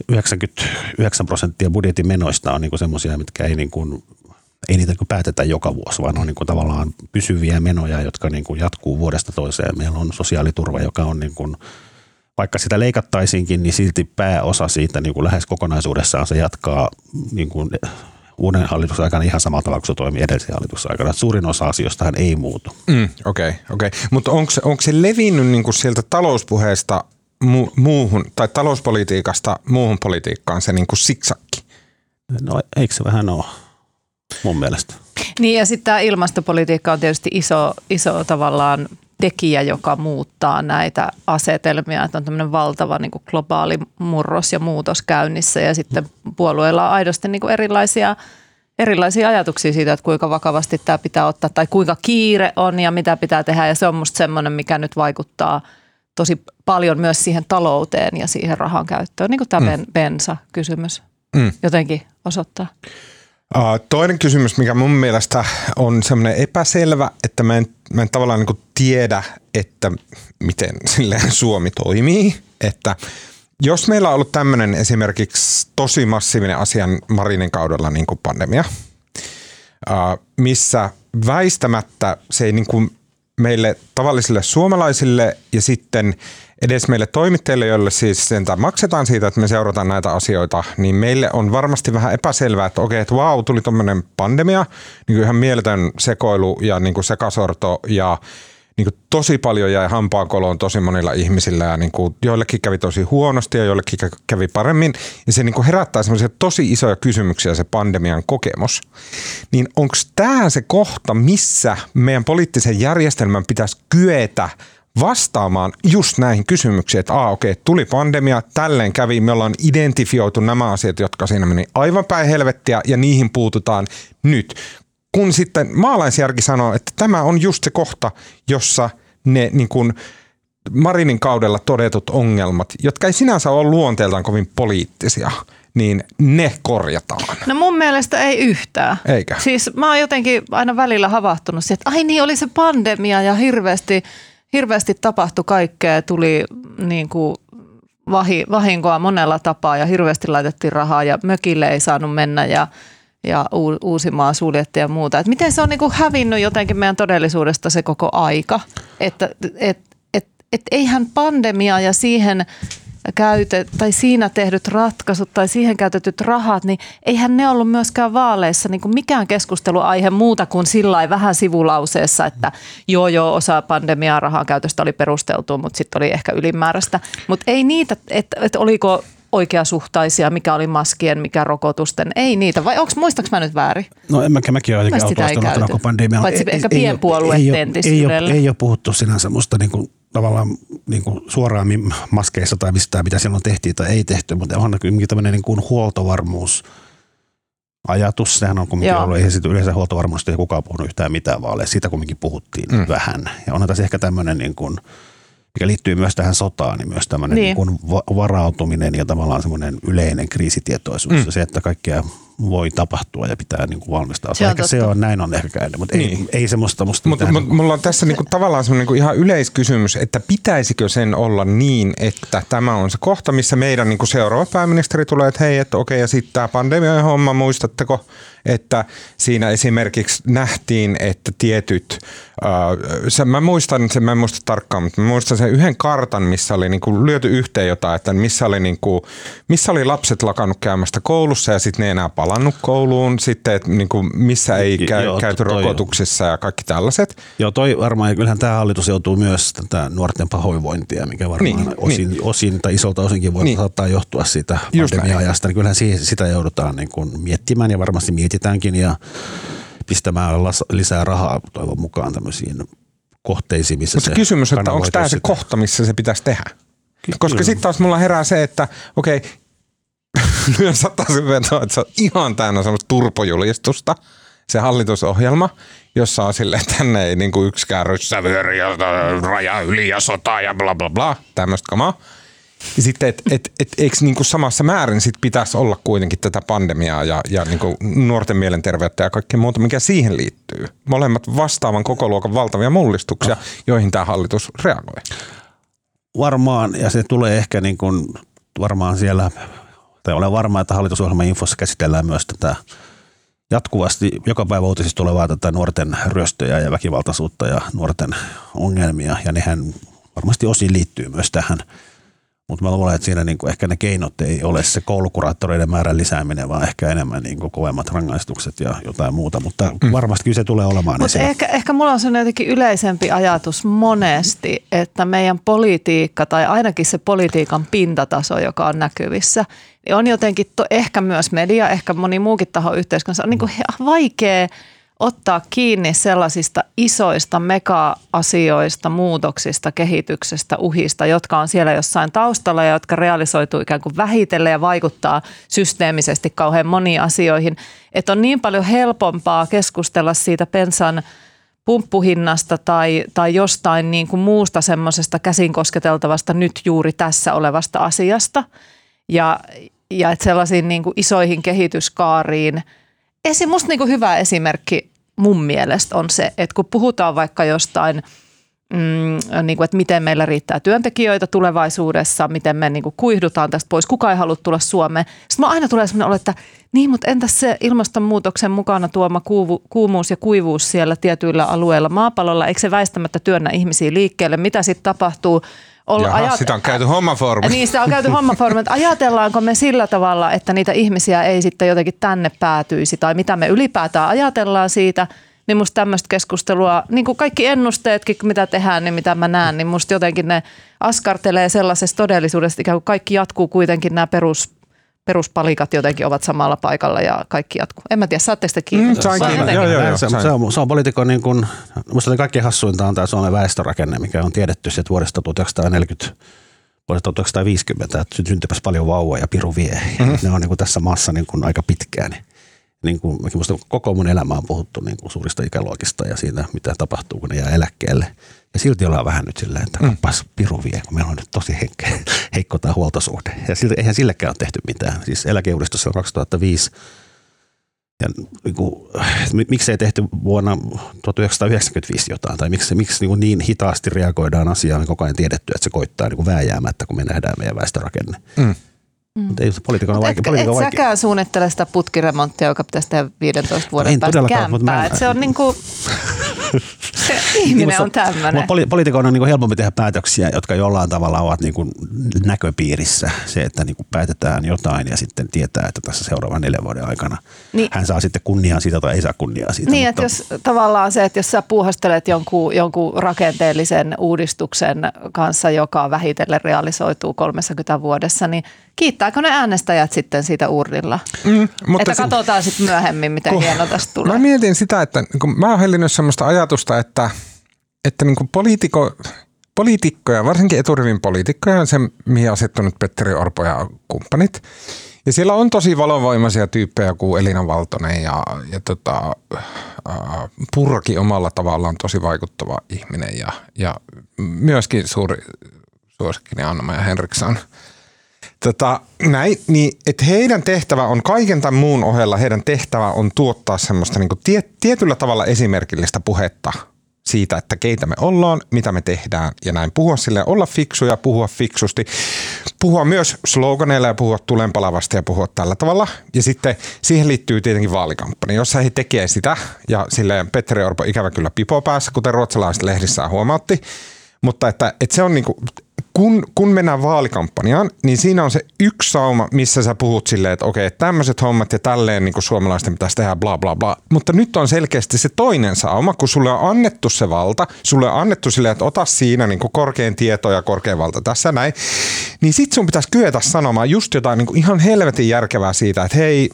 Speaker 3: 99 prosenttia budjetin menoista on niin semmoisia, mitkä ei niin kuin, ei niitä niin päätetä joka vuosi, vaan on niin kuin tavallaan pysyviä menoja, jotka niin kuin jatkuu vuodesta toiseen. Meillä on sosiaaliturva, joka on niin kuin vaikka sitä leikattaisiinkin, niin silti pääosa siitä niin kuin lähes kokonaisuudessaan se jatkaa niin kuin uuden hallituksen aikana ihan samalla tavalla kuin se toimii edellisen hallituksen aikana. Suurin osa asioista ei muutu.
Speaker 1: Okei, mm, okei. Okay, okay. Mutta onko se, onko se levinnyt niin kuin sieltä talouspuheesta mu- muuhun, tai talouspolitiikasta muuhun politiikkaan se niin kuin siksakki?
Speaker 3: No eikö se vähän ole mun mielestä?
Speaker 2: Niin ja sitten tämä ilmastopolitiikka on tietysti iso, iso tavallaan tekijä, joka muuttaa näitä asetelmia, että on tämmöinen valtava niin kuin globaali murros ja muutos käynnissä ja sitten puolueilla on aidosti niin kuin erilaisia, erilaisia ajatuksia siitä, että kuinka vakavasti tämä pitää ottaa tai kuinka kiire on ja mitä pitää tehdä ja se on musta semmoinen, mikä nyt vaikuttaa tosi paljon myös siihen talouteen ja siihen rahan käyttöön, niin kuin tämä mm. bensa-kysymys mm. jotenkin osoittaa.
Speaker 1: Toinen kysymys, mikä mun mielestä on semmoinen epäselvä, että mä en, mä en tavallaan niin tiedä, että miten silleen Suomi toimii. Että jos meillä on ollut tämmöinen esimerkiksi tosi massiivinen asian Marinin kaudella niin kuin pandemia, missä väistämättä se ei niin kuin meille tavallisille suomalaisille ja sitten edes meille toimittajille, joille siis sentään maksetaan siitä, että me seurataan näitä asioita, niin meille on varmasti vähän epäselvää, että okei, että vau, tuli tuommoinen pandemia, niin ihan mieletön sekoilu ja niin kuin sekasorto ja niin kuin tosi paljon jäi hampaankoloon tosi monilla ihmisillä ja niin kuin joillekin kävi tosi huonosti ja joillekin kävi paremmin. Ja se niin kuin herättää semmoisia tosi isoja kysymyksiä se pandemian kokemus. Niin onko tämä se kohta, missä meidän poliittisen järjestelmän pitäisi kyetä vastaamaan just näihin kysymyksiin, että aa okei, okay, tuli pandemia, tälleen kävi, me ollaan identifioitu nämä asiat, jotka siinä meni aivan päin helvettiä ja niihin puututaan nyt kun sitten maalaisjärki sanoo, että tämä on just se kohta, jossa ne niin kuin Marinin kaudella todetut ongelmat, jotka ei sinänsä ole luonteeltaan kovin poliittisia, niin ne korjataan.
Speaker 2: No mun mielestä ei yhtään.
Speaker 1: Eikä?
Speaker 2: Siis mä oon jotenkin aina välillä havahtunut siihen, että ai niin oli se pandemia ja hirveästi, hirveästi tapahtui kaikkea, tuli niin kuin vahinkoa monella tapaa ja hirveästi laitettiin rahaa ja mökille ei saanut mennä ja ja Uusimaa suljettiin ja muuta. Et miten se on niinku hävinnyt jotenkin meidän todellisuudesta se koko aika? Että et, et, et eihän pandemia ja siihen käytet, tai siinä tehdyt ratkaisut tai siihen käytetyt rahat, niin eihän ne ollut myöskään vaaleissa niin kuin mikään keskusteluaihe muuta kuin sillä vähän sivulauseessa, että joo joo, osa pandemiaa rahan käytöstä oli perusteltu, mutta sitten oli ehkä ylimääräistä. Mutta ei niitä, että et oliko oikeasuhtaisia, mikä oli maskien, mikä rokotusten. Ei niitä, vai onko, muistaaks mä nyt väärin?
Speaker 3: No en mäkin, mäkin ole jotenkin
Speaker 2: autuastunut koko pandemia. Paitsi ei, ehkä pienpuolueet
Speaker 3: ei, ei, ei, ole, ei ole puhuttu sinänsä musta niin kuin, tavallaan niin kuin suoraan maskeissa tai mistä, mitä silloin tehtiin tai ei tehty, mutta onhan kuitenkin tämmöinen niin kuin huoltovarmuus ajatus, sehän on kumminkin Joo. ollut, ei sitten yleensä huoltovarmuudesta ei kukaan puhunut yhtään mitään vaaleja, siitä kumminkin puhuttiin mm. vähän. Ja onhan tässä ehkä tämmöinen niin kuin, mikä liittyy myös tähän sotaan, niin myös tämmöinen niin. Niin varautuminen ja tavallaan semmoinen yleinen kriisitietoisuus. Mm. Se, että kaikkea voi tapahtua ja pitää niin kuin valmistautua. Se on, ehkä se on, näin on ehkä käynyt, mutta niin. ei, ei semmoista musta
Speaker 1: Mutta mut, mulla on tässä niin kuin, tavallaan semmoinen niin ihan yleiskysymys, että pitäisikö sen olla niin, että tämä on se kohta, missä meidän niin kuin seuraava pääministeri tulee, että hei, että okei, ja sitten tämä pandemia homma, muistatteko, että siinä esimerkiksi nähtiin, että tietyt, äh, sen, mä muistan sen, mä en muista tarkkaan, mutta mä muistan sen yhden kartan, missä oli niin kuin lyöty yhteen jotain, että missä oli, niin kuin, missä oli lapset lakannut käymästä koulussa ja sitten ne ei enää palannut kouluun, sitten että niin kuin missä ei käy, Joo, käyty toi, rokotuksissa ja kaikki tällaiset.
Speaker 3: Joo, toi varmaan, ja kyllähän tämä hallitus joutuu myös tätä nuorten pahoinvointia, mikä varmaan niin, osin, niin. osin tai isolta osinkin voi niin. saattaa johtua siitä pandemia-ajasta, niin kyllähän siihen, sitä joudutaan niin kuin miettimään ja varmasti mietitäänkin ja pistämään lisää rahaa toivon mukaan tämmöisiin kohteisiin, missä
Speaker 1: Mutta se kysymys, että onko tämä se kohta, missä se pitäisi tehdä? Koska sitten taas mulla herää se, että okei, okay, sataisen vetoa, että se on ihan täynnä semmoista turpojulistusta, se hallitusohjelma, jossa on silleen, että tänne ei niinku yksikään ryssävyöri ja raja yli ja sota ja bla bla bla, tämmöistä kamaa. Ja sitten, että et, et, eikö niinku samassa määrin sit pitäisi olla kuitenkin tätä pandemiaa ja, ja niinku nuorten mielenterveyttä ja kaikkea muuta, mikä siihen liittyy. Molemmat vastaavan koko luokan valtavia mullistuksia, joihin tämä hallitus reagoi.
Speaker 3: Varmaan, ja se tulee ehkä niin kuin, varmaan siellä tai olen varma, että hallitusohjelman infossa käsitellään myös tätä jatkuvasti joka päivä uutisista tulevaa tätä nuorten ryöstöjä ja väkivaltaisuutta ja nuorten ongelmia, ja nehän varmasti osin liittyy myös tähän – mutta mä luulen, että siinä niinku ehkä ne keinot ei ole se koulukuraattoreiden määrän lisääminen, vaan ehkä enemmän niinku kovemmat rangaistukset ja jotain muuta. Mutta mm. varmasti kyllä se tulee olemaan
Speaker 2: Mutta ehkä, ehkä mulla on sellainen jotenkin yleisempi ajatus monesti, että meidän politiikka tai ainakin se politiikan pintataso, joka on näkyvissä, niin on jotenkin to, ehkä myös media, ehkä moni muukin taho yhteiskunnassa on niinku vaikea – ottaa kiinni sellaisista isoista mega-asioista, muutoksista, kehityksestä, uhista, jotka on siellä jossain taustalla ja jotka realisoituu ikään kuin vähitellen ja vaikuttaa systeemisesti kauhean moniin asioihin. Että on niin paljon helpompaa keskustella siitä pensan pumppuhinnasta tai, tai jostain niin kuin muusta semmoisesta käsin kosketeltavasta nyt juuri tässä olevasta asiasta. Ja, ja että sellaisiin niin kuin isoihin kehityskaariin – Esi, musta niin hyvä esimerkki mun mielestä on se, että kun puhutaan vaikka jostain, mm, niin kuin, että miten meillä riittää työntekijöitä tulevaisuudessa, miten me niin kuin kuihdutaan tästä pois, kuka ei halua tulla Suomeen. Sitten mä aina tulee sellainen olo, että niin, mutta entäs se ilmastonmuutoksen mukana tuoma kuuvu, kuumuus ja kuivuus siellä tietyillä alueilla maapallolla, eikö se väistämättä työnnä ihmisiä liikkeelle? Mitä sitten tapahtuu?
Speaker 1: olla, Jaha, ajat... sitä on käyty hommafoorumi.
Speaker 2: Niin, sitä on käyty hommafoorumi. Ajatellaanko me sillä tavalla, että niitä ihmisiä ei sitten jotenkin tänne päätyisi tai mitä me ylipäätään ajatellaan siitä, niin musta tämmöistä keskustelua, niin kuin kaikki ennusteetkin, mitä tehdään, niin mitä mä näen, niin musta jotenkin ne askartelee sellaisessa todellisuudessa, ikään kuin kaikki jatkuu kuitenkin nämä perus, peruspalikat jotenkin ovat samalla paikalla ja kaikki jatkuu. En mä tiedä, saatteko te kiinni?
Speaker 1: Mm, sain kiinni. Joo, joo, joo.
Speaker 3: se, on, se on poliitikon, niin kuin, musta kaikkein hassuinta on tämä Suomen väestörakenne, mikä on tiedetty sieltä vuodesta 1940 vuodesta 1950, että syntypäs paljon vauvoja ja piru vie. Mm-hmm. Ne on niin kuin tässä maassa niin kuin aika pitkään. Niin kuin, musta koko mun elämä on puhuttu niin kuin suurista ikäluokista ja siitä, mitä tapahtuu, kun ne jää eläkkeelle. Ja silti ollaan vähän nyt silleen, että kappas piru vie, kun meillä on nyt tosi heikko, heikko tämä huoltosuhde. Ja silti, eihän sillekään ole tehty mitään. Siis eläkeuudistus on 2005 ja niin kuin, mi- miksi ei tehty vuonna 1995 jotain, tai miksi, miksi niin, niin hitaasti reagoidaan asiaan, me koko ajan tiedetty, että se koittaa niin kuin vääjäämättä, kun me nähdään meidän väestörakenne.
Speaker 1: Mm.
Speaker 3: Mutta ei on
Speaker 2: Mut
Speaker 3: vaikea.
Speaker 2: et,
Speaker 3: Poliitikon
Speaker 2: et
Speaker 3: vaikea.
Speaker 2: säkään suunnittele sitä putkiremonttia, joka pitäisi tehdä 15 vuoden
Speaker 3: en
Speaker 2: päästä kämppää.
Speaker 3: en-
Speaker 2: Et se on niinku, se ihminen on tämmöinen.
Speaker 3: Mutta poli- poliitikon on niin kuin helpompi tehdä päätöksiä, jotka jollain tavalla ovat niin kuin näköpiirissä. Se, että niin kuin päätetään jotain ja sitten tietää, että tässä seuraavan neljän vuoden aikana
Speaker 2: Niin.
Speaker 3: hän saa sitten kunniaa siitä tai ei saa kunniaa siitä.
Speaker 2: Niin,
Speaker 3: mutta-
Speaker 2: että jos tavallaan se, että jos sä puuhastelet jonkun, jonkun rakenteellisen uudistuksen kanssa, joka vähitellen realisoituu 30 vuodessa, niin kiittääkö ne äänestäjät sitten siitä urnilla?
Speaker 1: Mm, mutta
Speaker 2: että katsotaan sitten myöhemmin, miten
Speaker 1: Kun-
Speaker 2: hieno tästä tulee.
Speaker 1: Mä mietin sitä, että kun mä oon hellinnyt semmoista ajatusta, että, että niin poliitiko, poliitikkoja, varsinkin eturivin poliitikkoja, on se, mihin asettunut Petteri Orpo ja kumppanit. Ja siellä on tosi valovoimaisia tyyppejä kuin Elina Valtonen ja, ja tota, ää, Purki omalla tavallaan tosi vaikuttava ihminen ja, ja myöskin suuri suosikkini Anna-Maja Henriksson. Tota, näin, niin, että heidän tehtävä on kaiken tämän muun ohella, heidän tehtävä on tuottaa semmoista niin tie, tietyllä tavalla esimerkillistä puhetta siitä, että keitä me ollaan, mitä me tehdään ja näin. Puhua sille, olla fiksuja, puhua fiksusti, puhua myös sloganeilla ja puhua tulenpalavasti ja puhua tällä tavalla. Ja sitten siihen liittyy tietenkin vaalikampanja, jossa he tekee sitä ja silleen Petteri Orpo ikävä kyllä pipo päässä, kuten ruotsalaiset lehdissään huomautti. Mutta että, että se on niinku, kun, kun mennään vaalikampanjaan, niin siinä on se yksi sauma, missä sä puhut silleen, että okei, tämmöiset hommat ja tälleen niin kuin suomalaisten pitäisi tehdä bla bla bla. Mutta nyt on selkeästi se toinen sauma, kun sulle on annettu se valta, sulle on annettu silleen, että ota siinä niin kuin korkein tieto ja korkein valta tässä näin, niin sit sun pitäisi kyetä sanomaan just jotain niin kuin ihan helvetin järkevää siitä, että hei,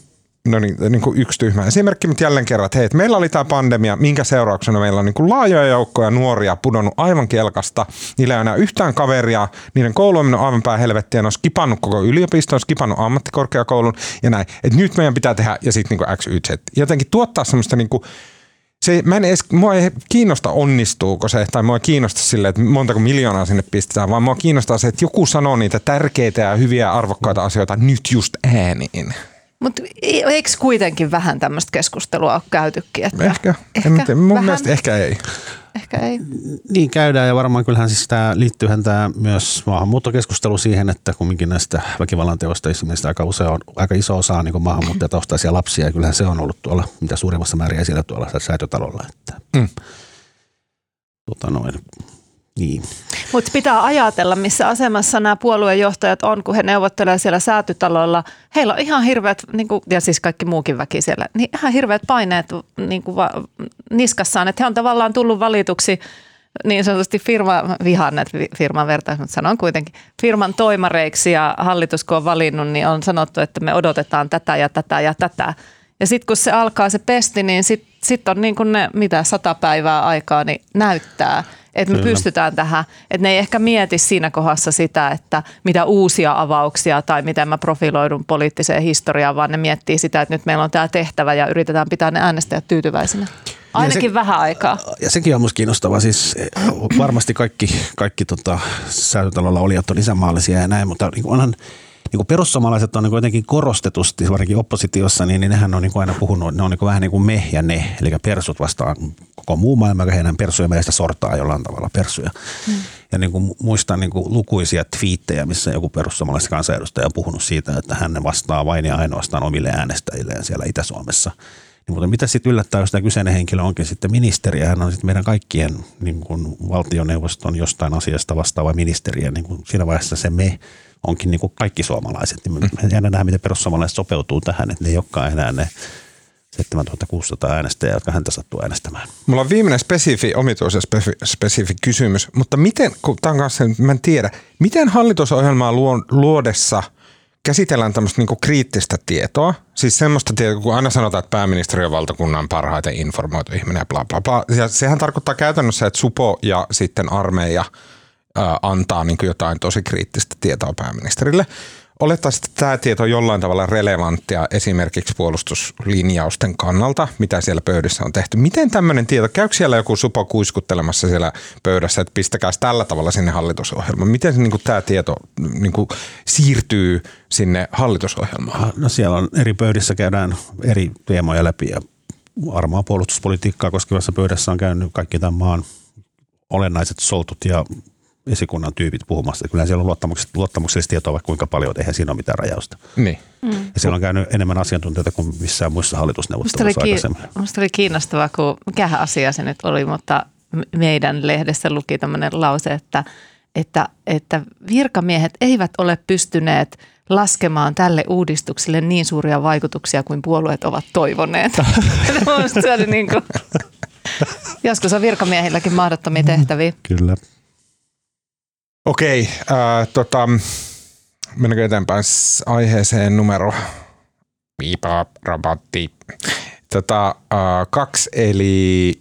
Speaker 1: No niin, niin kuin yksi tyhmä esimerkki, mutta jälleen kerran, että hei, että meillä oli tämä pandemia, minkä seurauksena meillä on niin kuin laajoja joukkoja nuoria pudonnut aivan kelkasta. Niillä ei ole enää yhtään kaveria, niiden koulu on mennyt aivan päin helvettiä, ne on skipannut koko yliopiston, on skipannut ammattikorkeakoulun ja näin. Että nyt meidän pitää tehdä ja sitten niin X, Y, Z. Jotenkin tuottaa semmoista niin kuin, se, mä en edes, mua ei kiinnosta onnistuuko se, tai mua ei kiinnosta sille, että montako miljoonaa sinne pistetään, vaan mua kiinnostaa se, että joku sanoo niitä tärkeitä ja hyviä arvokkaita asioita nyt just ääniin.
Speaker 2: Mutta eikö kuitenkin vähän tämmöistä keskustelua ole käytykin? Että
Speaker 1: Ehkä, en mä tiedä. mun
Speaker 2: vähän,
Speaker 1: mielestä ehkä ei.
Speaker 2: ehkä ei.
Speaker 3: Niin käydään ja varmaan kyllähän siis tämä, liittyyhän tämä myös maahanmuuttokeskustelu siihen, että kumminkin näistä väkivallan teosta esimerkiksi aika, usein on, aika iso osa on niin maahanmuuttajataustaisia lapsia ja kyllähän se on ollut tuolla mitä suurimmassa määrin esillä tuolla säätötalolla. Että,
Speaker 1: Mm.
Speaker 3: tota noin, niin.
Speaker 2: Mutta pitää ajatella, missä asemassa nämä puoluejohtajat on, kun he neuvottelevat siellä säätytalolla. Heillä on ihan hirveät, niin kuin, ja siis kaikki muukin väki siellä, niin ihan hirveät paineet niin kuin va, niskassaan. Että he on tavallaan tullut valituksi niin sanotusti firma, vihaan näitä fi- firman vertaus, mutta sanon kuitenkin, firman toimareiksi ja hallitus kun on valinnut, niin on sanottu, että me odotetaan tätä ja tätä ja tätä. Ja sitten kun se alkaa se pesti, niin sitten sit on niin kuin ne, mitä sata päivää aikaa, niin näyttää, että me
Speaker 3: Kyllä.
Speaker 2: pystytään tähän. Että ne ei ehkä mieti siinä kohdassa sitä, että mitä uusia avauksia tai miten mä profiloidun poliittiseen historiaan, vaan ne miettii sitä, että nyt meillä on tämä tehtävä ja yritetään pitää ne äänestäjät tyytyväisinä. Ainakin
Speaker 3: se-
Speaker 2: vähän aikaa.
Speaker 3: Ja sekin on musta kiinnostavaa. Siis eh, varmasti kaikki, kaikki tota, säätötalolla olijat on isänmaallisia ja näin, mutta niin kuin onhan niin kuin perussuomalaiset on niin jotenkin korostetusti, varsinkin oppositiossa, niin, niin nehän on niin aina puhunut, ne on niin vähän niin kuin me ja ne, eli persut vastaan koko muu maailma, joka heidän persujen mielestä sortaa jollain tavalla persuja. Mm. Ja niin kuin muistan niin kuin lukuisia twiittejä, missä joku perussuomalaisten kansanedustaja on puhunut siitä, että hän vastaa vain ja ainoastaan omille äänestäjilleen siellä Itä-Suomessa. Niin, mutta mitä sitten yllättää, jos tämä kyseinen henkilö onkin sitten ministeri ja hän on sitten meidän kaikkien niin kuin valtioneuvoston jostain asiasta vastaava ministeri ja niin kuin siinä vaiheessa se me onkin niin kuin kaikki suomalaiset. Niin jäädään nähdä, miten perussuomalaiset sopeutuu tähän, että ne ei olekaan enää ne 7600 äänestäjää, jotka häntä sattuu äänestämään.
Speaker 1: Mulla on viimeinen spesifi omitus ja spesifi, spesifi kysymys, mutta miten, kun tämän kanssa mä en tiedä, miten hallitusohjelmaa luodessa käsitellään tämmöistä niinku kriittistä tietoa, siis semmoista tietoa, kun aina sanotaan, että pääministeri on valtakunnan parhaiten informoitu ihminen ja bla bla bla. Ja sehän tarkoittaa käytännössä, että Supo ja sitten armeija antaa niin jotain tosi kriittistä tietoa pääministerille. Olettaisiin, että tämä tieto on jollain tavalla relevanttia esimerkiksi puolustuslinjausten kannalta, mitä siellä pöydissä on tehty. Miten tämmöinen tieto, käykö siellä joku supo kuiskuttelemassa siellä pöydässä, että pistäkää tällä tavalla sinne hallitusohjelmaan? Miten niin kuin, tämä tieto niin kuin, siirtyy sinne hallitusohjelmaan?
Speaker 3: No siellä on eri pöydissä käydään eri teemoja läpi ja varmaan puolustuspolitiikkaa koskevassa pöydässä on käynyt kaikki tämän maan olennaiset soltut ja esikunnan tyypit puhumassa. Kyllä siellä on luottamuksellista, luottamuksellista tietoa vaikka kuinka paljon, eihän siinä ole mitään rajausta.
Speaker 1: Niin.
Speaker 3: Mm. Ja siellä on käynyt enemmän asiantuntijoita kuin missään muissa hallitusneuvotteluissa aikaisemmin.
Speaker 2: Minusta oli kiinnostavaa, kun mikä asia se nyt oli, mutta meidän lehdessä luki tämmöinen lause, että, että, että virkamiehet eivät ole pystyneet laskemaan tälle uudistukselle niin suuria vaikutuksia kuin puolueet ovat toivoneet. se oli niin kuin, joskus on virkamiehilläkin mahdottomia tehtäviä.
Speaker 3: Kyllä.
Speaker 1: Okei, äh, tota, mennäänkö eteenpäin aiheeseen numero Piipa, robotti. Tota, äh, kaksi eli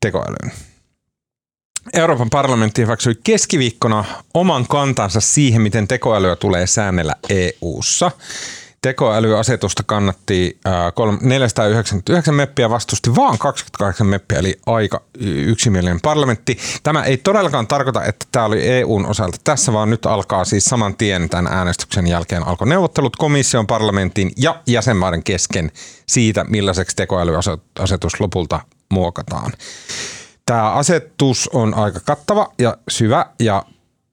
Speaker 1: tekoälyn. Euroopan parlamentti hyväksyi keskiviikkona oman kantansa siihen, miten tekoälyä tulee säännellä EU:ssa. Tekoälyasetusta kannatti 499 meppiä, vastusti vaan 28 meppiä, eli aika yksimielinen parlamentti. Tämä ei todellakaan tarkoita, että tämä oli EUn osalta tässä, vaan nyt alkaa siis saman tien tämän äänestyksen jälkeen alkoi neuvottelut komission, parlamentin ja jäsenmaiden kesken siitä, millaiseksi tekoälyasetus lopulta muokataan. Tämä asetus on aika kattava ja syvä ja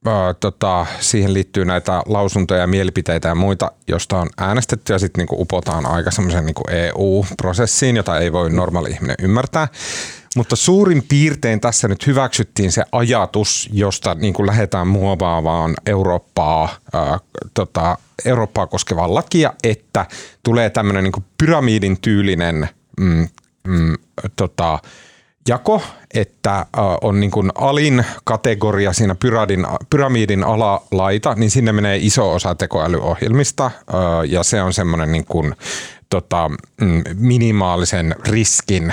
Speaker 1: ää, tota, siihen liittyy näitä lausuntoja ja mielipiteitä ja muita, josta on äänestetty ja sitten niinku upotaan aika semmoisen niinku EU-prosessiin, jota ei voi normaali ihminen ymmärtää. Mutta suurin piirtein tässä nyt hyväksyttiin se ajatus, josta niin kuin lähdetään muovaavaan Eurooppaa, ää, tota, Eurooppaa koskevaa lakia, että tulee tämmöinen niin pyramidin tyylinen mm, mm, tota, jako, että on niin kuin alin kategoria siinä pyramidin, pyramidin alalaita, niin sinne menee iso osa tekoälyohjelmista ja se on semmoinen niin kuin, tota, mm, minimaalisen riskin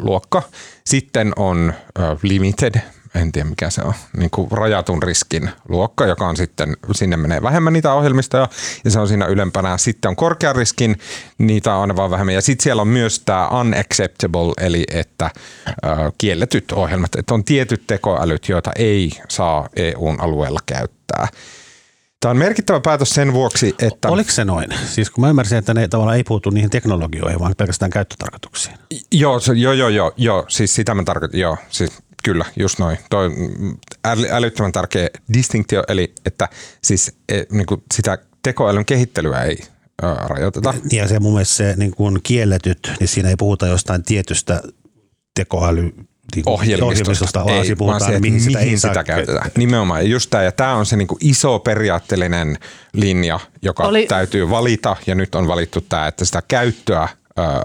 Speaker 1: luokka. Sitten on limited en tiedä mikä se on, niin kuin rajatun riskin luokka, joka on sitten, sinne menee vähemmän niitä ohjelmistoja ja se on siinä ylempänä. Sitten on korkean riskin, niitä on aina vaan vähemmän. Ja sitten siellä on myös tämä unacceptable, eli että äh, kielletyt ohjelmat, että on tietyt tekoälyt, joita ei saa EUn alueella käyttää. Tämä on merkittävä päätös sen vuoksi, että...
Speaker 3: Oliko se noin? Siis kun mä ymmärsin, että ne tavallaan ei puutu niihin teknologioihin, vaan pelkästään käyttötarkoituksiin.
Speaker 1: Joo, se, joo, joo, joo, joo, siis sitä mä tarkoitan, joo. Siis Kyllä, just noin. Toi äly, älyttömän tärkeä distinktio, eli että siis e, niin kuin sitä tekoälyn kehittelyä ei ö, rajoiteta.
Speaker 3: Ja se mun mielestä se niin kuin kielletyt, niin siinä ei puhuta jostain tietystä tekoäly
Speaker 1: niin ohjelmistosta,
Speaker 3: vaan ei, puhutaan, vaan se, mihin, sitä,
Speaker 1: mihin sitä käytetään. Nimenomaan. Just tämä, ja tämä on se niin kuin iso periaatteellinen linja, joka Oli... täytyy valita, ja nyt on valittu tämä, että sitä käyttöä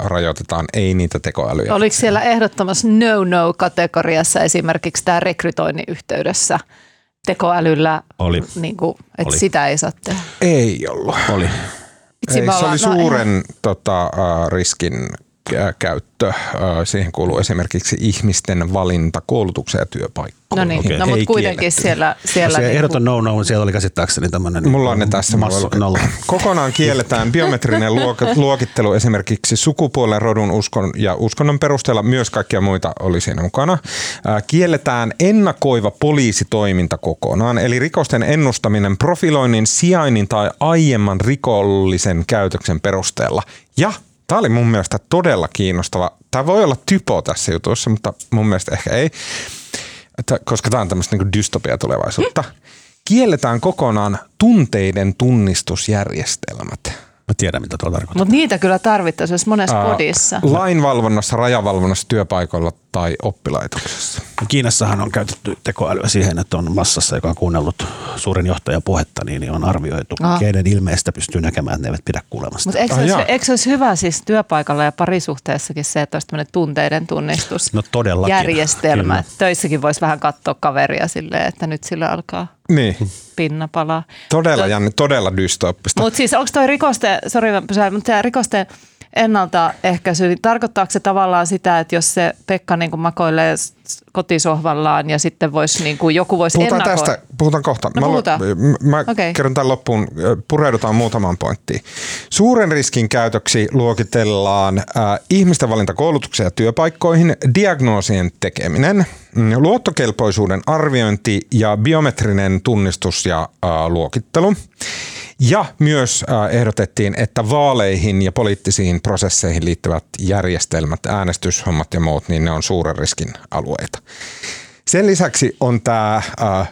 Speaker 1: rajoitetaan, ei niitä tekoälyjä.
Speaker 2: Oliko siellä ehdottomassa no-no-kategoriassa esimerkiksi tämä rekrytoinnin yhteydessä tekoälyllä,
Speaker 3: oli.
Speaker 2: Niin kuin, että oli. sitä ei saa tehdä?
Speaker 1: Ei ollut.
Speaker 3: Oli.
Speaker 1: Ei, se oli suuren no, tota, riskin käyttö. Siihen kuuluu esimerkiksi ihmisten valinta koulutukseen ja työpaikkaan.
Speaker 2: No niin, okay. no, mutta kuitenkin kielletty. siellä... siellä
Speaker 3: no, ehdoton niin no-no, siellä oli käsittääkseni tämmöinen...
Speaker 1: Mulla on ne tässä.
Speaker 3: Nolla.
Speaker 1: Kokonaan kielletään biometrinen luokittelu esimerkiksi sukupuolen, rodun, uskon ja uskonnon perusteella. Myös kaikkia muita oli siinä mukana. Kielletään ennakoiva poliisitoiminta kokonaan, eli rikosten ennustaminen profiloinnin, sijainnin tai aiemman rikollisen käytöksen perusteella. Ja Tämä oli mun mielestä todella kiinnostava. Tämä voi olla typo tässä jutussa, mutta mun mielestä ehkä ei, että, koska tämä on tämmöistä niin dystopia tulevaisuutta. Kielletään kokonaan tunteiden tunnistusjärjestelmät.
Speaker 3: Mä tiedän, mitä tuo tarkoittaa.
Speaker 2: Mutta niitä kyllä tarvittaisiin monessa kodissa.
Speaker 1: Lainvalvonnassa, rajavalvonnassa, työpaikoilla tai oppilaitoksessa.
Speaker 3: Kiinassahan on käytetty tekoälyä siihen, että on massassa, joka on kuunnellut suuren johtajan puhetta, niin on arvioitu,
Speaker 2: Aha.
Speaker 3: keiden ilmeestä pystyy näkemään, että ne eivät pidä kuulemasta.
Speaker 2: Mutta eikö,
Speaker 1: Ah,
Speaker 2: se
Speaker 1: jaa.
Speaker 2: olisi, eikö se olisi hyvä siis työpaikalla ja parisuhteessakin se, että olisi tämmöinen tunteiden tunnistus?
Speaker 3: No todellakin.
Speaker 2: järjestelmä.
Speaker 3: Kyllä.
Speaker 2: Töissäkin voisi vähän katsoa kaveria silleen, että nyt sillä alkaa
Speaker 1: Niin,
Speaker 2: pinna palaa.
Speaker 1: todella jännä, todella dystooppista.
Speaker 2: Mutta siis onko toi rikosten, sori mä mutta tämä rikosten ennaltaehkäisy, niin tarkoittaako se tavallaan sitä, että jos se Pekka niin makoilee kotisohvallaan ja sitten voisi, niin kuin, joku voisi
Speaker 1: Puhutaan
Speaker 2: ennakoida.
Speaker 1: tästä, puhutaan kohta.
Speaker 2: No
Speaker 1: mä,
Speaker 2: puhutaan.
Speaker 1: mä
Speaker 2: Okei.
Speaker 1: kerron tämän loppuun, pureudutaan muutamaan pointtiin. Suuren riskin käytöksi luokitellaan äh, ihmisten valinta koulutukseen ja työpaikkoihin, diagnoosien tekeminen, mm, luottokelpoisuuden arviointi ja biometrinen tunnistus ja äh, luokittelu. Ja myös ehdotettiin, että vaaleihin ja poliittisiin prosesseihin liittyvät järjestelmät, äänestyshommat ja muut, niin ne on suuren riskin alueita. Sen lisäksi on tämä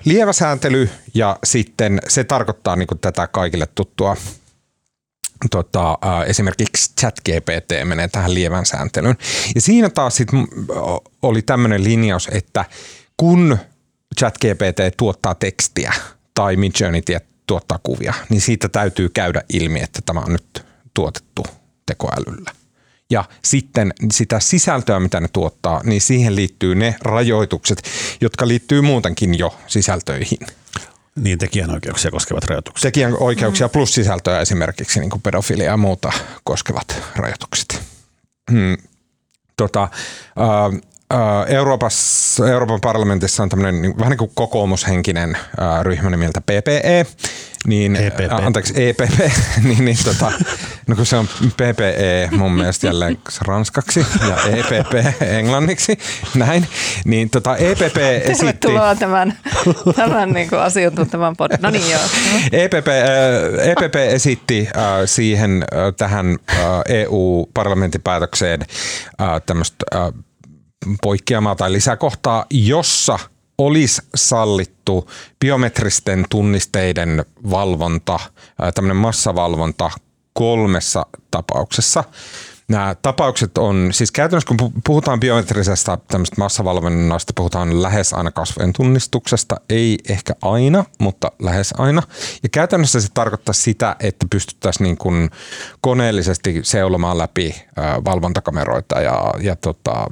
Speaker 1: lievä sääntely ja sitten se tarkoittaa niin tätä kaikille tuttua tota, esimerkiksi ChatGPT menee tähän lievän sääntelyyn. Ja siinä taas sit mm, oli tämmöinen linjaus, että kun ChatGPT tuottaa tekstiä tai Midjourney tuottaa kuvia, niin siitä täytyy käydä ilmi, että tämä on nyt tuotettu tekoälyllä. Ja sitten sitä sisältöä, mitä ne tuottaa, niin siihen liittyy ne rajoitukset, jotka liittyy muutenkin jo sisältöihin.
Speaker 3: Niin tekijänoikeuksia koskevat rajoitukset.
Speaker 1: Tekijän oikeuksia plus sisältöä esimerkiksi niin kuin pedofilia ja muuta koskevat rajoitukset. Hmm. Tota, ää, Euroopassa, Euroopan parlamentissa on tämmöinen niin, vähän niin kuin kokoomushenkinen ää, ryhmä nimeltä PPE. Niin,
Speaker 3: EPP.
Speaker 1: anteeksi, EPP. niin, niin, tota, no kun se on PPE mun mielestä jälleen ranskaksi ja EPP englanniksi, näin. Niin tota, EPP esitti...
Speaker 2: Tervetuloa tämän, tämän niin kuin asiantuntevan podin. No niin joo.
Speaker 1: EPP, äh, EPP esitti äh, siihen äh, tähän äh, EU-parlamentin päätökseen äh, tämmöistä äh, poikkeamaa tai lisäkohtaa, jossa olisi sallittu biometristen tunnisteiden valvonta, tämmöinen massavalvonta kolmessa tapauksessa. Nämä tapaukset on, siis käytännössä kun pu- puhutaan biometrisestä tämmöistä massavalvonnasta, puhutaan lähes aina kasvojen tunnistuksesta, ei ehkä aina, mutta lähes aina. Ja käytännössä se tarkoittaa sitä, että pystyttäisiin niin kuin koneellisesti seulomaan läpi valvontakameroita ja, ja tota,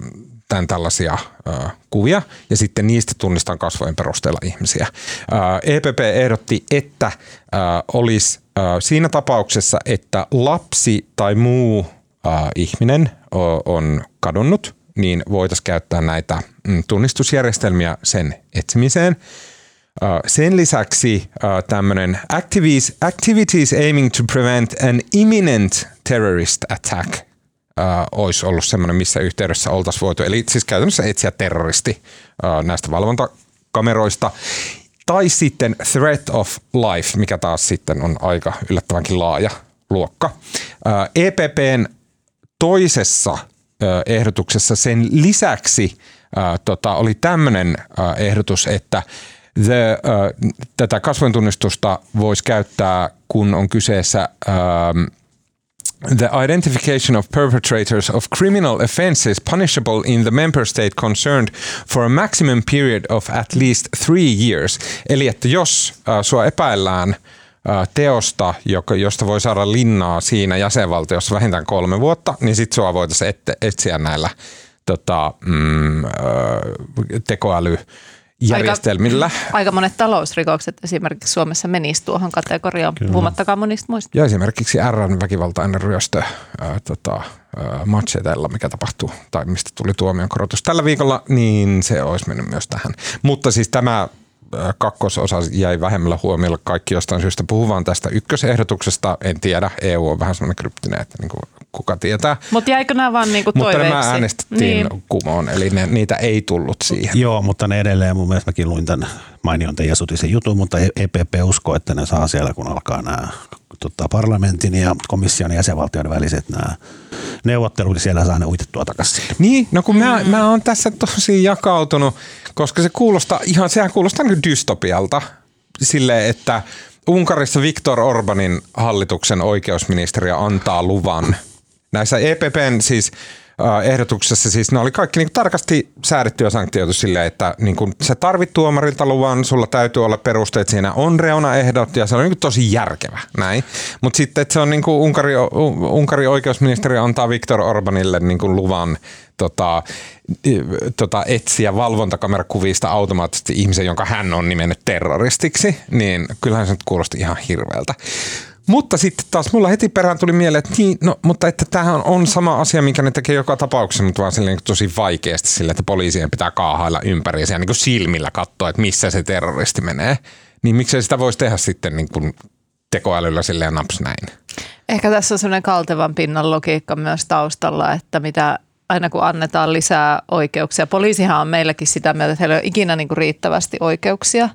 Speaker 1: tämän tällaisia ö, kuvia ja sitten niistä tunnistan kasvojen perusteella ihmisiä. Ö, EPP ehdotti, että ö, olisi ö, siinä tapauksessa, että lapsi tai muu ö, ihminen o, on kadonnut, niin voitaisiin käyttää näitä mm, tunnistusjärjestelmiä sen etsimiseen. Ö, Sen lisäksi tämmöinen activities, activities aiming to prevent an imminent terrorist attack – äh, olisi ollut semmoinen, missä yhteydessä oltaisiin voitu, eli siis käytännössä etsiä terroristi äh, näistä valvontakameroista. Tai sitten threat of life, mikä taas sitten on aika yllättävänkin laaja luokka. Äh, EPPn toisessa äh, ehdotuksessa sen lisäksi äh, tota, oli tämmöinen äh, ehdotus, että the, äh, tätä kasvointunnistusta voisi käyttää, kun on kyseessä ähm, the identification of perpetrators of criminal offences punishable in the member state concerned for a maximum period of at least three years. Eli että jos äh, sua epäillään äh, teosta, josta voi saada linnaa siinä jäsenvaltiossa vähintään kolme vuotta, niin sit sua voitaisiin etsiä näillä tota, mm, äh, tekoälyjärjestelmillä.
Speaker 2: Aika monet talousrikokset esimerkiksi Suomessa menisivät tuohon kategoriaan, puhumattakaan monista muista.
Speaker 1: Ja esimerkiksi RN väkivaltainen ryöstö ää, tota, ää, machetella, mikä tapahtuu, tai mistä tuli tuomion korotus tällä viikolla, niin se olisi mennyt myös tähän. Mutta siis tämä kakkososa jäi vähemmällä huomiolla. Kaikki jostain syystä puhuvan tästä ykkösehdotuksesta. En tiedä, EU on vähän semmoinen kryptinen, että niin kuin kuka tietää.
Speaker 2: Mutta jäikö nämä vaan niinku
Speaker 1: Mutta
Speaker 2: toiveiksi?
Speaker 1: nämä äänestettiin niin. kumoon, eli ne, niitä ei tullut siihen.
Speaker 3: Joo, mutta ne edelleen, mun mielestä mäkin luin tämän mainion Teija Sutisen jutun, mutta EPP uskoo, että ne saa siellä, kun alkaa nämä tota, parlamentin ja komission ja jäsenvaltioiden väliset nämä neuvottelut, niin siellä saa ne uitettua takaisin.
Speaker 1: Niin, no kun mä, mä oon tässä tosi jakautunut, koska se kuulostaa ihan, sehän kuulostaa niin dystopialta sille, että Unkarissa Viktor Orbanin hallituksen oikeusministeriö antaa luvan näissä EPPn siis ehdotuksessa siis ne oli kaikki niin tarkasti säädetty ja sanktioitu silleen, että niin kuin sä tarvit tuomarilta luvan, sulla täytyy olla perusteet, siinä on reunaehdot ja se on niin tosi järkevä näin. Mutta sitten että se on niin kuin Unkari, Unkari oikeusministeriö antaa Viktor Orbanille niin kuin luvan tota, tota, etsiä valvontakamerakuvista automaattisesti ihmisen, jonka hän on nimennyt terroristiksi, niin kyllähän se nyt kuulosti ihan hirveältä. Mutta sitten taas mulla heti perään tuli mieleen, että niin, no, mutta että tämähän on sama asia, minkä ne tekee joka tapauksessa, mutta vaan silleen tosi vaikeasti sille, että poliisien pitää kaahailla ympäri ja niin silmillä katsoa, että missä se terroristi menee. Niin miksei sitä voisi tehdä sitten niin kuin tekoälyllä silleen naps näin?
Speaker 2: Ehkä tässä on sellainen kaltevan pinnan logiikka myös taustalla, että mitä aina kun annetaan lisää oikeuksia. Poliisihan on meilläkin sitä mieltä, että heillä ei ole ikinä niin kuin riittävästi oikeuksia.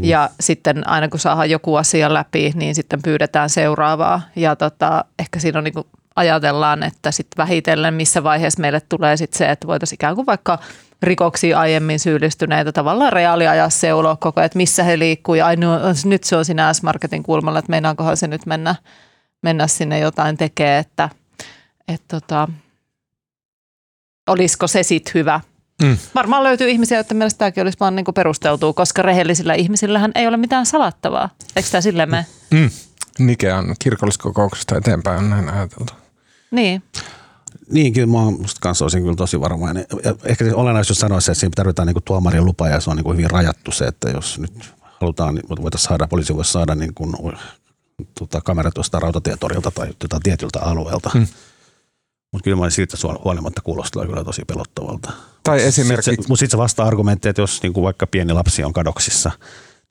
Speaker 2: Ja sitten aina kun saadaan joku asia läpi, niin sitten pyydetään seuraavaa. Ja tota, ehkä siinä on niin kuin ajatellaan, että sitten vähitellen missä vaiheessa meille tulee sitten se, että voitaisiin ikään kuin vaikka rikoksiin aiemmin syyllistyneitä tavallaan reaaliajassa seuloa koko ajan, että missä he liikkuu. Ja nyt se on siinä S-Marketin kulmalla, että meinaankohan se nyt mennä, mennä sinne jotain tekee, että, että tota, olisiko se sitten hyvä – Mm. Varmaan löytyy ihmisiä, joiden mielestä tämäkin olisi vaan niin perusteltua, koska rehellisillä ihmisillähän ei ole mitään salattavaa. Eikö tämä silleen me? Mm.
Speaker 1: Nikean kirkolliskokouksesta eteenpäin on näin ajateltu.
Speaker 2: Niin.
Speaker 3: Niin, kyllä mä musta kanssa olisin kyllä tosi varovainen. Ja ehkä olennaisuus sanoisi, että siinä tarvitaan niin tuomarin lupa ja se on niin kuin hyvin rajattu se, että jos nyt halutaan, niin voitaisiin saada, poliisi voisi saada niin kuin, tuota, kamera tuosta rautatietorilta tai tuota, tietyltä alueelta. Mm. Mutta kyllä mä siltä huolimatta kuulostaa kyllä tosi pelottavalta.
Speaker 1: Tai esimerkiksi...
Speaker 3: Mutta sitten se vasta-argumentti, että jos niinku vaikka pieni lapsi on kadoksissa,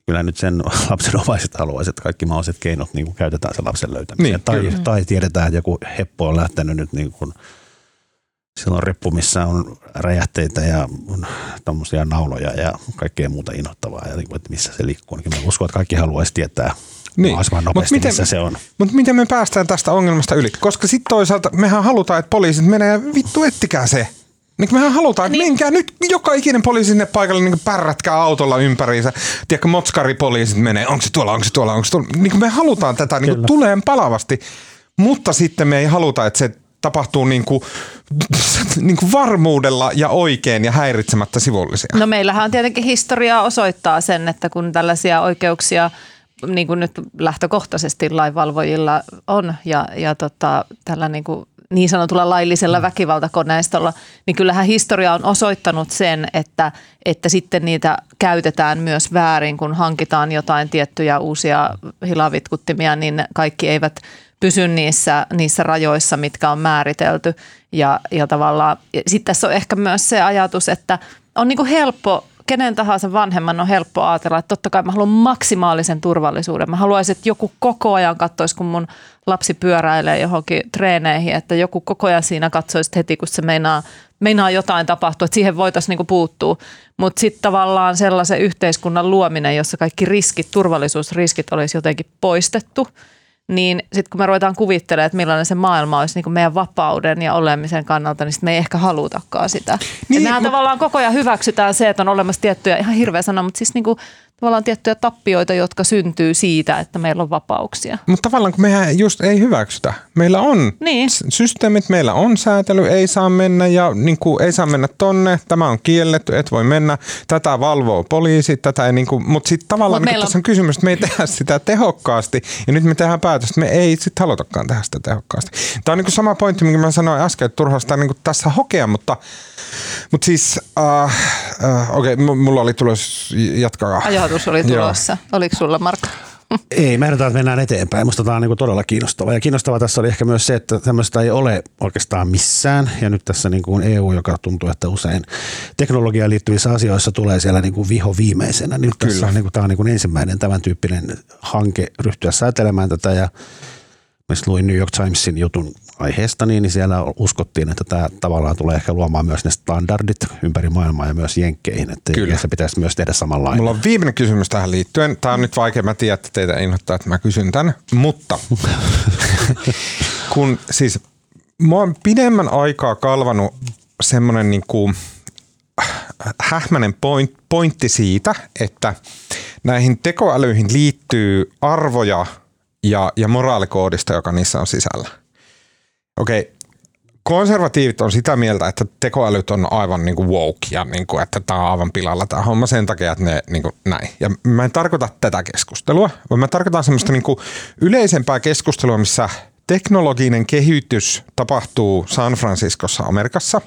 Speaker 3: kyllä nyt sen lapsen omaiset haluaisivat, että kaikki mahdolliset keinot niin kuin käytetään sen lapsen löytämiseen. Niin, tai, tai tiedetään, että joku heppo on lähtenyt nyt niin kuin, sillä on reppu, missä on räjähteitä ja tämmöisiä nauloja ja kaikkea muuta innoittavaa, ja että missä se liikkuu. Niin mä uskon, että kaikki haluaisi tietää niin. mahdollisimman nopeasti, miten, missä se on.
Speaker 1: Mutta miten me päästään tästä ongelmasta yli? Koska sitten toisaalta mehän halutaan, että poliisit menee ja vittu ettikää se. Niin mehän halutaan, että niin. menkää nyt joka ikinen poliisi sinne paikalle, niin pärrätkää autolla ympäriinsä. Tiedätkö, motskaripoliisit menee, onko se tuolla, onko se tuolla, onko se tuolla. Niin me halutaan tätä niin tuleen palavasti, mutta sitten me ei haluta, että se tapahtuu niin kuin, niin kuin varmuudella ja oikein ja häiritsemättä sivullisia.
Speaker 2: No meillähän on tietenkin historiaa osoittaa sen, että kun tällaisia oikeuksia – niin kuin nyt lähtökohtaisesti lainvalvojilla on ja, ja tota, tällä niin, kuin niin sanotulla laillisella mm. väkivaltakoneistolla, niin kyllähän historia on osoittanut sen, että, että sitten niitä käytetään myös väärin, kun hankitaan jotain tiettyjä uusia hilavitkuttimia, niin kaikki eivät pysy niissä, niissä rajoissa, mitkä on määritelty. Ja, ja tavallaan sitten tässä on ehkä myös se ajatus, että on niin kuin helppo kenen tahansa vanhemman on helppo ajatella, että totta kai mä haluan maksimaalisen turvallisuuden. Mä haluaisin, että joku koko ajan katsoisi, kun mun lapsi pyöräilee johonkin treeneihin, että joku koko ajan siinä katsoisi heti, kun se meinaa, meinaa jotain tapahtua, että siihen voitaisiin niinku puuttua. Mutta sitten tavallaan sellaisen yhteiskunnan luominen, jossa kaikki riskit, turvallisuusriskit olisi jotenkin poistettu – niin sitten kun me ruvetaan kuvittelemaan, että millainen se maailma olisi niin kuin meidän vapauden ja olemisen kannalta, niin sitten me ei ehkä halutakaan sitä. Niin, mehän mut... tavallaan koko ajan hyväksytään se, että on olemassa tiettyjä, ihan hirveä sana, mutta siis niin kuin tavallaan tiettyjä tappioita, jotka syntyy siitä, että meillä on vapauksia.
Speaker 1: Mutta tavallaan kun mehän just ei hyväksytä. Meillä on niin. systeemit, meillä on säätely, ei saa mennä ja niin kuin, ei saa mennä tonne, tämä on kielletty, et voi mennä, tätä valvoo poliisi, tätä ei niin kuin, mutta sitten tavallaan Mut niin tässä on kysymys, että me ei tehdä sitä tehokkaasti ja nyt me tehdään päätös, että me ei sitten halutakaan tehdä sitä tehokkaasti. Tämä on niin kuin sama pointti, minkä mä sanoin äsken, että turhaa sitä niin kuin tässä hokea, mutta mutta siis, uh, uh, okei, okay, mulla oli tulos jatkaa.
Speaker 2: Ajatus oli tulossa. Joo. Oliko sulla, Marko?
Speaker 3: Ei, mä ehdotan, että mennään eteenpäin. Musta tämä on niin todella kiinnostavaa. Ja kiinnostavaa tässä oli ehkä myös se, että tämmöistä ei ole oikeastaan missään. Ja nyt tässä niin kuin EU, joka tuntuu, että usein teknologiaan liittyvissä asioissa tulee siellä niin kuin viho viimeisenä. Niin Kyllä. tässä on, niin kuin, tämä on niin kuin ensimmäinen tämän tyyppinen hanke ryhtyä säätelemään tätä. Ja mä luin New York Timesin jutun aiheesta, niin siellä uskottiin, että tämä tavallaan tulee ehkä luomaan myös ne standardit ympäri maailmaa ja myös jenkkeihin, että Kyllä. se pitäisi myös tehdä samanlainen.
Speaker 1: Mulla on viimeinen kysymys tähän liittyen. Tämä on nyt vaikea, mä tiedän, että teitä innoittaa, että mä kysyn tämän, mutta kun siis mä oon pidemmän aikaa kalvanut semmoinen niin kuin hähmäinen point, pointti siitä, että näihin tekoälyihin liittyy arvoja ja, ja moraalikoodista, joka niissä on sisällä. Okei, konservatiivit on sitä mieltä, että tekoälyt on aivan niin kuin woke ja niin kuin, että tämä on aivan pilalla tämä homma sen takia, että ne niin kuin näin. Ja mä en tarkoita tätä keskustelua, vaan mä tarkoitan semmoista niin kuin yleisempää keskustelua, missä teknologinen kehitys tapahtuu San Franciscossa Amerikassa.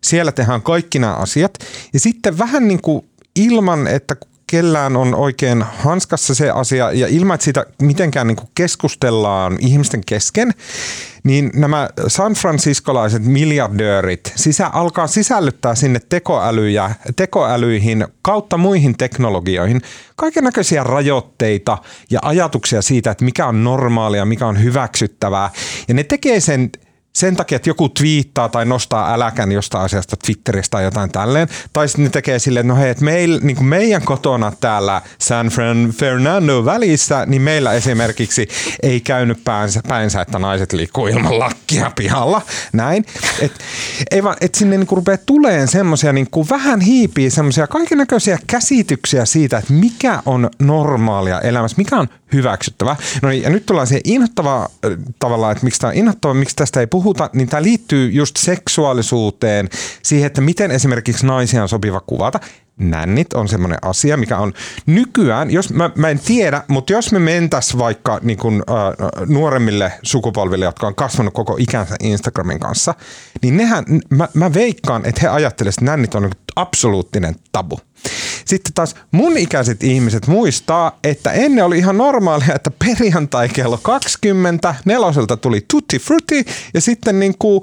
Speaker 1: Siellä tehdään kaikki nämä asiat. Ja sitten vähän niin kuin ilman, että kellään on oikein hanskassa se asia ja ilman, että siitä mitenkään niin keskustellaan ihmisten kesken, niin nämä San Franciscolaiset miljardöörit sisä, alkaa sisällyttää sinne tekoälyjä, tekoälyihin kautta muihin teknologioihin kaiken näköisiä rajoitteita ja ajatuksia siitä, että mikä on normaalia, mikä on hyväksyttävää. Ja ne tekee sen sen takia, että joku twiittaa tai nostaa äläkän jostain asiasta Twitteristä tai jotain tälleen. Tai sitten ne tekee silleen, että no hei, että meil, niin kuin meidän kotona täällä San Fernando välissä, niin meillä esimerkiksi ei käynyt päänsä, päänsä että naiset liikkuu ilman lakkia pihalla. Näin. Et, että sinne niin rupeaa tuleen semmoisia, niin kuin vähän hiipii semmoisia kaikenlaisia käsityksiä siitä, että mikä on normaalia elämässä, mikä on hyväksyttävä. No niin, ja nyt tullaan siihen inhottavaa tavallaan, että miksi tämä on inhottava, miksi tästä ei puhuta, niin tämä liittyy just seksuaalisuuteen, siihen, että miten esimerkiksi naisia on sopiva kuvata. Nännit on semmoinen asia, mikä on nykyään, jos mä, mä en tiedä, mutta jos me mentäs vaikka niin kun, äh, nuoremmille sukupolville, jotka on kasvanut koko ikänsä Instagramin kanssa, niin nehän, mä, mä veikkaan, että he ajattelevat, että nännit on absoluuttinen tabu. Sitten taas mun ikäiset ihmiset muistaa, että ennen oli ihan normaalia, että perjantai kello 20, neloselta tuli Tutti Frutti ja sitten niin kuin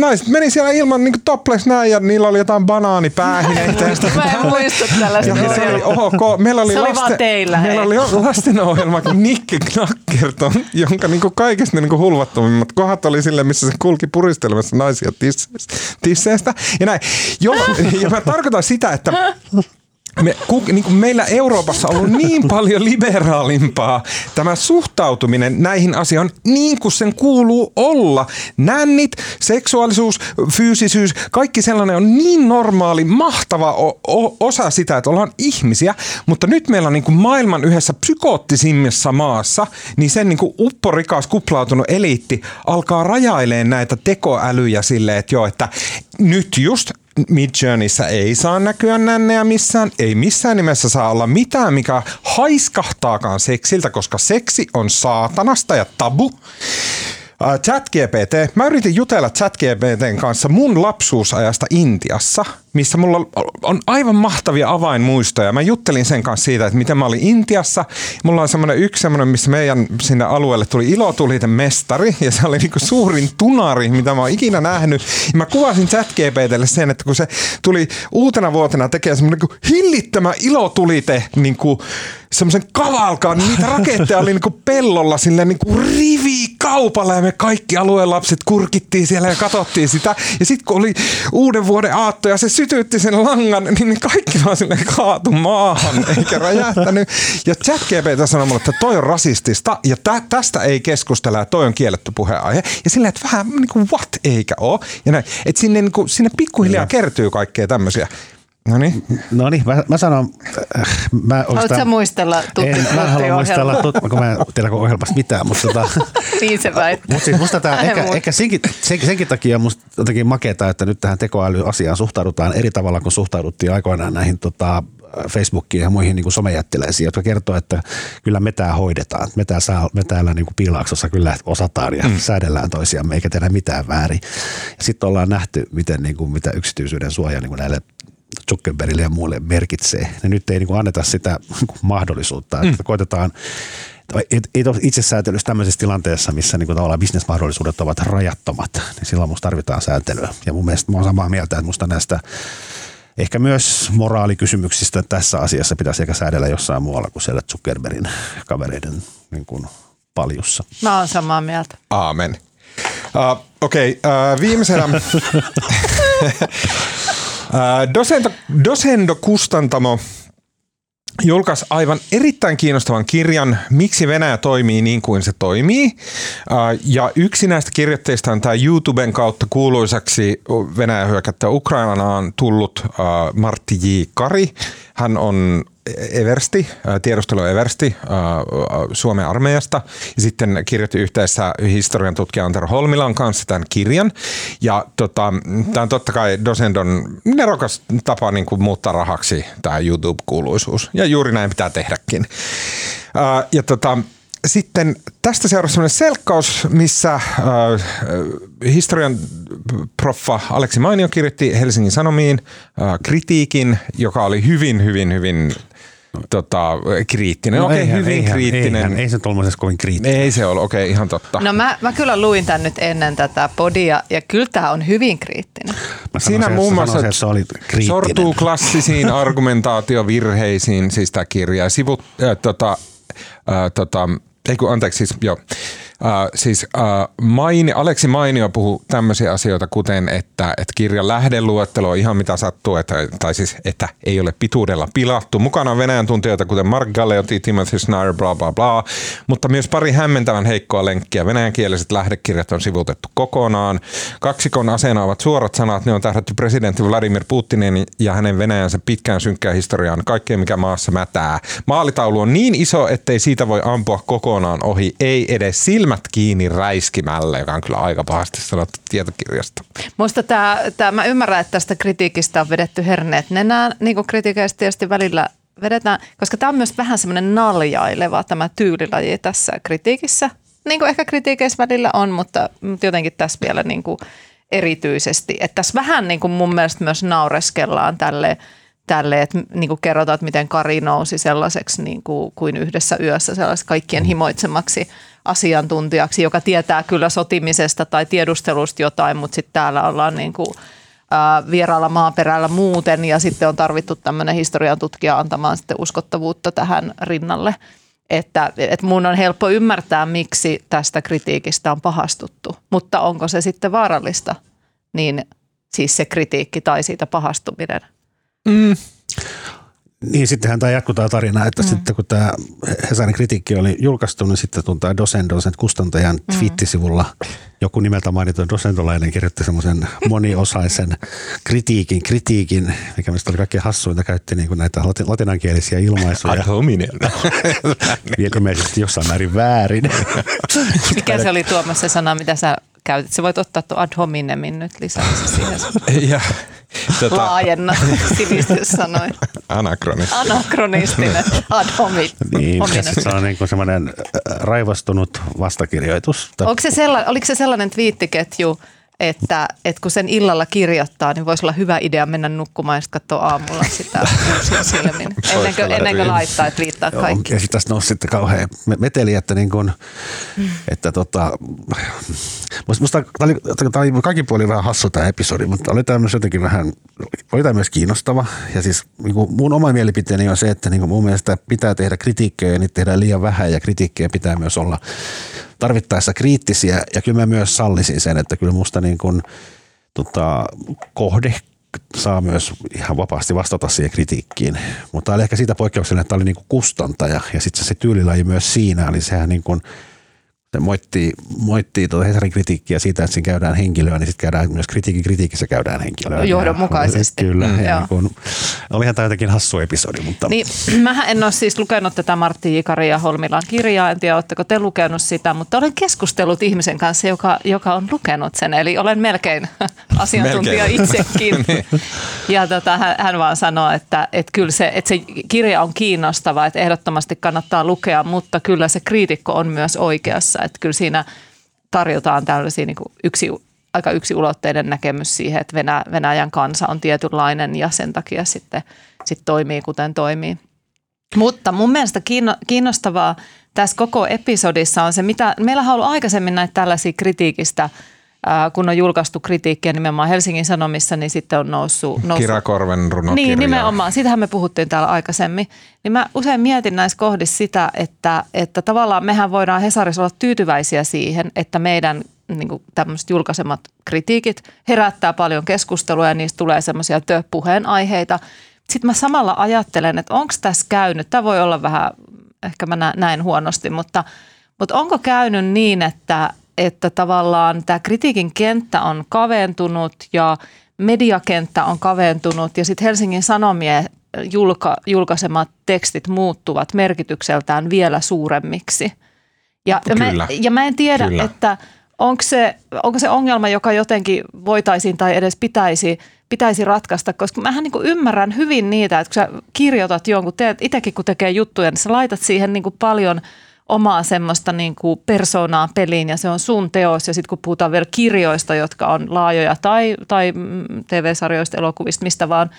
Speaker 1: naiset meni siellä ilman niin topless näin ja niillä oli jotain banaanipäähineitä.
Speaker 2: Mä en muista tällaista.
Speaker 1: Ja se oli, ok, meillä oli,
Speaker 2: se oli
Speaker 1: lasten,
Speaker 2: vaan teillä,
Speaker 1: meillä
Speaker 2: hei.
Speaker 1: oli lastenohjelma Nick Knackerton, jonka niin kaikista niin hulvattomimmat kohdat oli sille, missä se kulki puristelemassa naisia tisseistä. tisseistä ja näin. Jo, ja mä tarkoitan sitä, että me, ku, niin kuin meillä Euroopassa on ollut niin paljon liberaalimpaa tämä suhtautuminen näihin asioihin niin kuin sen kuuluu olla. Nännit, seksuaalisuus, fyysisyys, kaikki sellainen on niin normaali, mahtava o- o- osa sitä, että ollaan ihmisiä, mutta nyt meillä on niin kuin maailman yhdessä psykoottisimmassa maassa, niin sen niin kuin upporikas kuplautunut eliitti alkaa rajaileen näitä tekoälyjä silleen, että joo, että nyt just Midjourneyssä ei saa näkyä nännejä missään, ei missään nimessä saa olla mitään, mikä haiskahtaakaan seksiltä, koska seksi on saatanasta ja tabu. Äh, ChatGPT, mä yritin jutella ChatGPTn kanssa mun lapsuusajasta Intiassa, missä mulla on aivan mahtavia avainmuistoja. Mä juttelin sen kanssa siitä, että miten mä olin Intiassa. Mulla on semmoinen yksi semmoinen, missä meidän sinne alueelle tuli ilotuliten mestari, ja se oli niinku suurin tunari, mitä mä oon ikinä nähnyt. Ja mä kuvasin ChatGPTlle sen, että kun se tuli uutena vuotena tekemään semmoinen niinku hillittömä ilotulite, niinku semmoisen kavalkaan, niin niitä raketteja oli niinku pellolla sille niinku rivi kaupalla ja me kaikki alueen lapset kurkittiin siellä ja katsottiin sitä. Ja sitten kun oli uuden vuoden aatto ja se sytytti sen langan, niin kaikki vaan sille kaatu maahan eikä räjähtänyt. Ja ChatGPT sanoi mulle, että toi on rasistista ja tä, tästä ei keskustella ja toi on kielletty puheenaihe. Ja silleen, että vähän niin kuin what eikä ole. Ja näin, että sinne, niin kuin, sinne pikkuhiljaa kertyy kaikkea tämmöisiä. No niin.
Speaker 3: No niin, mä, mä sanon, äh, mä
Speaker 2: Haluatko
Speaker 3: oikeastaan-
Speaker 2: sä muistella Tutti
Speaker 3: en, mä en halua muistella, tut, kun mä en tiedä koko ohjelmasta mitään, mutta tota,
Speaker 2: Niin se väittää.
Speaker 3: Mutta siis musta tämä, ehkä, ehkä senkin, sen, senkin takia musta jotenkin makeeta, että nyt tähän tekoälyasiaan suhtaudutaan eri tavalla kuin suhtauduttiin aikoinaan näihin tota, Facebookiin ja muihin niin kuin somejättiläisiin, jotka kertoo, että kyllä me tämä hoidetaan. Me, tää saa, me täällä niin kuin piilaaksossa kyllä osataan ja mm. säädellään toisiamme eikä tehdä mitään väärin. Ja sitten ollaan nähty, miten, niin kuin, mitä yksityisyyden suoja niin kuin näille Zuckerbergille ja muille merkitsee. Ja nyt ei niin kuin anneta sitä niin kuin mahdollisuutta, että koitetaan ei, ei ole itsesäätelyssä tämmöisessä tilanteessa, missä niin kuin tavallaan bisnesmahdollisuudet ovat rajattomat, niin silloin musta tarvitaan sääntelyä. Ja mun mielestä mä oon samaa mieltä, että musta näistä ehkä myös moraalikysymyksistä tässä asiassa pitäisi ehkä säädellä jossain muualla kuin siellä Zuckerbergin kavereiden niin kuin paljussa.
Speaker 2: Mä oon samaa mieltä.
Speaker 1: Aamen. Uh, Okei, okay, uh, viimeisenä Dosendo, Dosendo Kustantamo julkaisi aivan erittäin kiinnostavan kirjan, miksi Venäjä toimii niin kuin se toimii. Ja yksi näistä kirjoitteista on tämä YouTuben kautta kuuluisaksi Venäjä hyökättä Ukrainaan tullut Martti J. Kari. Hän on Eversti, tiedustelu Eversti Suomen armeijasta ja sitten kirjoitti yhteensä historian tutkija Antero Holmilan kanssa tämän kirjan. Ja tota, tämä on totta kai Dosendon nerokas tapa niin kuin muuttaa rahaksi tämä YouTube-kuuluisuus ja juuri näin pitää tehdäkin. Ja tota, sitten tästä seuraa sellainen selkkaus, missä äh, historian proffa Aleksi Mainio kirjoitti Helsingin Sanomiin äh, kritiikin, joka oli hyvin, hyvin, hyvin tota, kriittinen. No, okei, okay, hyvin eihän, kriittinen. Eihän,
Speaker 3: ei se tuollaisessa kovin kriittinen.
Speaker 1: Ei se ole, okei, okay, ihan totta.
Speaker 2: No mä, mä kyllä luin tämän nyt ennen tätä podia ja kyllä tämä on hyvin kriittinen.
Speaker 3: Mä Siinä muun muassa sanoisin, se oli kriittinen.
Speaker 1: sortuu klassisiin argumentaatiovirheisiin, siis tämä kirja. Sivut, äh, tota, äh, tota, ei kun, anteeksi, siis joo. Uh, siis uh, Maini, Aleksi Mainio puhuu tämmöisiä asioita, kuten että, että kirjan lähdeluettelo on ihan mitä sattuu, että, tai siis että ei ole pituudella pilattu. Mukana on Venäjän tuntijoita, kuten Mark Galeotti, Timothy Snyder, bla bla bla, mutta myös pari hämmentävän heikkoa lenkkiä. Venäjänkieliset lähdekirjat on sivutettu kokonaan. Kaksikon aseena ovat suorat sanat, ne on tähdätty presidentti Vladimir Putinin ja hänen Venäjänsä pitkään synkkää historiaan, kaikkea mikä maassa mätää. Maalitaulu on niin iso, ettei siitä voi ampua kokonaan ohi, ei edes sillä silmät kiinni räiskimällä, joka on kyllä aika pahasti sanottu tietokirjasta.
Speaker 2: Musta tämä, tämä, mä ymmärrän, että tästä kritiikistä on vedetty herneet nenään, niin kuin kritiikeistä tietysti välillä vedetään, koska tämä on myös vähän semmoinen naljaileva tämä tyylilaji tässä kritiikissä. Niin kuin ehkä kritiikeissä välillä on, mutta, mutta jotenkin tässä vielä niin kuin erityisesti. Että tässä vähän niin kuin mun mielestä myös naureskellaan tälle tälle, että niin kuin kerrotaan, että miten Kari nousi sellaiseksi niin kuin, kuin yhdessä yössä sellaiseksi kaikkien mm. himoitsemaksi asiantuntijaksi, joka tietää kyllä sotimisesta tai tiedustelusta jotain, mutta sitten täällä ollaan niin kuin, ää, vieraalla maaperällä muuten ja sitten on tarvittu tämmöinen historian tutkija antamaan sitten uskottavuutta tähän rinnalle. Että, että mun on helppo ymmärtää, miksi tästä kritiikistä on pahastuttu, mutta onko se sitten vaarallista, niin siis se kritiikki tai siitä pahastuminen – Mm.
Speaker 3: Niin, sittenhän tämä jatkuu tämä tarina, että mm. sitten kun tämä Hesarin kritiikki oli julkaistu, niin sitten tuon tämä Dosendo, sen kustantajan mm. twiittisivulla joku nimeltä mainittu Dosendolainen kirjoitti semmoisen moniosaisen kritiikin, kritiikin, mikä mistä oli kaikkein hassuinta, käytti niin kuin näitä latinankielisiä ilmaisuja.
Speaker 1: Ad hominem.
Speaker 3: Ilmeisesti jossain määrin väärin.
Speaker 2: Mikä se oli Tuomas se sana, mitä sä käytit? Sä voit ottaa tuon ad hominemin nyt lisäksi siihen.
Speaker 1: ja,
Speaker 2: tota... Laajenna sanoin.
Speaker 1: Anakronistinen.
Speaker 2: Anakronistinen ad hominem.
Speaker 3: Niin, se on niin kuin semmoinen äh, raivostunut vastakirjoitus.
Speaker 2: Onko se sella, oliko se sellainen twiittiketju, että, että kun sen illalla kirjoittaa, niin voisi olla hyvä idea mennä nukkumaan ja katsoa aamulla sitä silmin. Ennen kuin, ennen kuin laittaa, että viittaa kaikki.
Speaker 3: Ja sitten tässä nousi sitten kauhean meteli, että, niin kuin, mm. että tota, musta tämä oli, tämä oli kaikin puolin vähän hassu tämä episodi, mutta oli tämä myös jotenkin vähän, oli tämä myös kiinnostava. Ja siis niin kuin mun oma mielipiteeni on se, että niin kuin mun mielestä pitää tehdä kritiikkejä ja niitä tehdään liian vähän ja kritiikkejä pitää myös olla tarvittaessa kriittisiä ja kyllä mä myös sallisin sen, että kyllä musta niin kuin, tota, kohde saa myös ihan vapaasti vastata siihen kritiikkiin. Mutta oli ehkä siitä poikkeuksellinen, että tämä oli niin kuin kustantaja ja sitten se tyylilaji myös siinä, eli sehän niin kuin – se moittii, moittii tuota Hesarin kritiikkiä siitä, että siinä käydään henkilöä, niin sitten käydään myös kritiikin kritiikissä käydään henkilöä.
Speaker 2: Johdonmukaisesti.
Speaker 3: Ja, kyllä. Mm. Ja kun, olihan tämä jotenkin hassu episodi. Mutta...
Speaker 2: Niin, mähän en ole siis lukenut tätä Martti Jikari ja Holmilan kirjaa, en tiedä, oletteko te lukenut sitä, mutta olen keskustellut ihmisen kanssa, joka, joka on lukenut sen, eli olen melkein asiantuntija melkein. itsekin. niin. Ja tota, hän, hän vaan sanoo, että, että kyllä se, että se kirja on kiinnostava, että ehdottomasti kannattaa lukea, mutta kyllä se kriitikko on myös oikeassa että kyllä siinä tarjotaan tällaisia niin kuin yksi, aika yksiulotteinen näkemys siihen, että Venä, Venäjän kansa on tietynlainen ja sen takia sitten sit toimii kuten toimii. Mutta mun mielestä kiinnostavaa tässä koko episodissa on se, mitä meillä on ollut aikaisemmin näitä tällaisia kritiikistä – kun on julkaistu kritiikkiä nimenomaan Helsingin Sanomissa, niin sitten on noussut... noussut
Speaker 1: Kirakorven runokirja.
Speaker 2: Niin, nimenomaan. Siitähän me puhuttiin täällä aikaisemmin. Niin mä usein mietin näissä kohdissa sitä, että, että tavallaan mehän voidaan Hesarissa olla tyytyväisiä siihen, että meidän niin tämmöiset julkaisemat kritiikit herättää paljon keskustelua ja niistä tulee semmoisia puheenaiheita. Sitten mä samalla ajattelen, että onko tässä käynyt, tämä voi olla vähän, ehkä mä näin huonosti, mutta, mutta onko käynyt niin, että, että tavallaan tämä kritiikin kenttä on kaventunut ja mediakenttä on kaventunut ja sitten Helsingin Sanomien julka, julkaisemat tekstit muuttuvat merkitykseltään vielä suuremmiksi. Ja, ja, mä,
Speaker 1: Kyllä.
Speaker 2: ja mä en tiedä,
Speaker 1: Kyllä.
Speaker 2: että onko se, onko se ongelma, joka jotenkin voitaisiin tai edes pitäisi, pitäisi ratkaista, koska mähän niin ymmärrän hyvin niitä, että kun sä kirjoitat jonkun, teet itsekin kun tekee juttuja, niin sä laitat siihen niin paljon omaa semmoista niin kuin persoonaa peliin ja se on sun teos ja sitten kun puhutaan vielä kirjoista, jotka on laajoja tai, tai mm, TV-sarjoista, elokuvista, mistä vaan,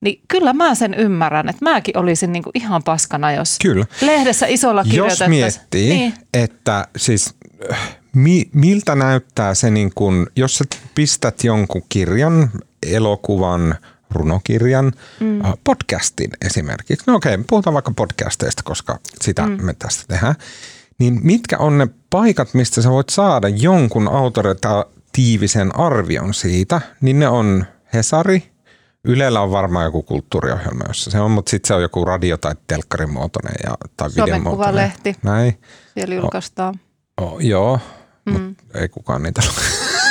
Speaker 2: niin kyllä mä sen ymmärrän, että mäkin olisin niin kuin ihan paskana, jos
Speaker 1: Kyllä.
Speaker 2: lehdessä isolla
Speaker 1: Jos
Speaker 2: kirjoitettaisiin.
Speaker 1: miettii,
Speaker 2: Niin.
Speaker 1: että siis äh, mi, miltä näyttää se, niin kun, jos sä pistät jonkun kirjan, elokuvan, runokirjan, mm. podcastin esimerkiksi. No okei, puhutaan vaikka podcasteista, koska sitä mm. me tästä tehdään. Niin mitkä on ne paikat, mistä sä voit saada jonkun autoritatiivisen arvion siitä, niin ne on Hesari, Ylellä on varmaan joku kulttuuriohjelma, jossa se on, mutta sitten se on joku radio- tai telkkarin muotoinen ja, tai
Speaker 2: Suomen
Speaker 1: videon muotoinen.
Speaker 2: Kuvalehti.
Speaker 1: Näin.
Speaker 2: Siellä julkaistaan.
Speaker 1: Oh, joo, mm. mutta ei kukaan niitä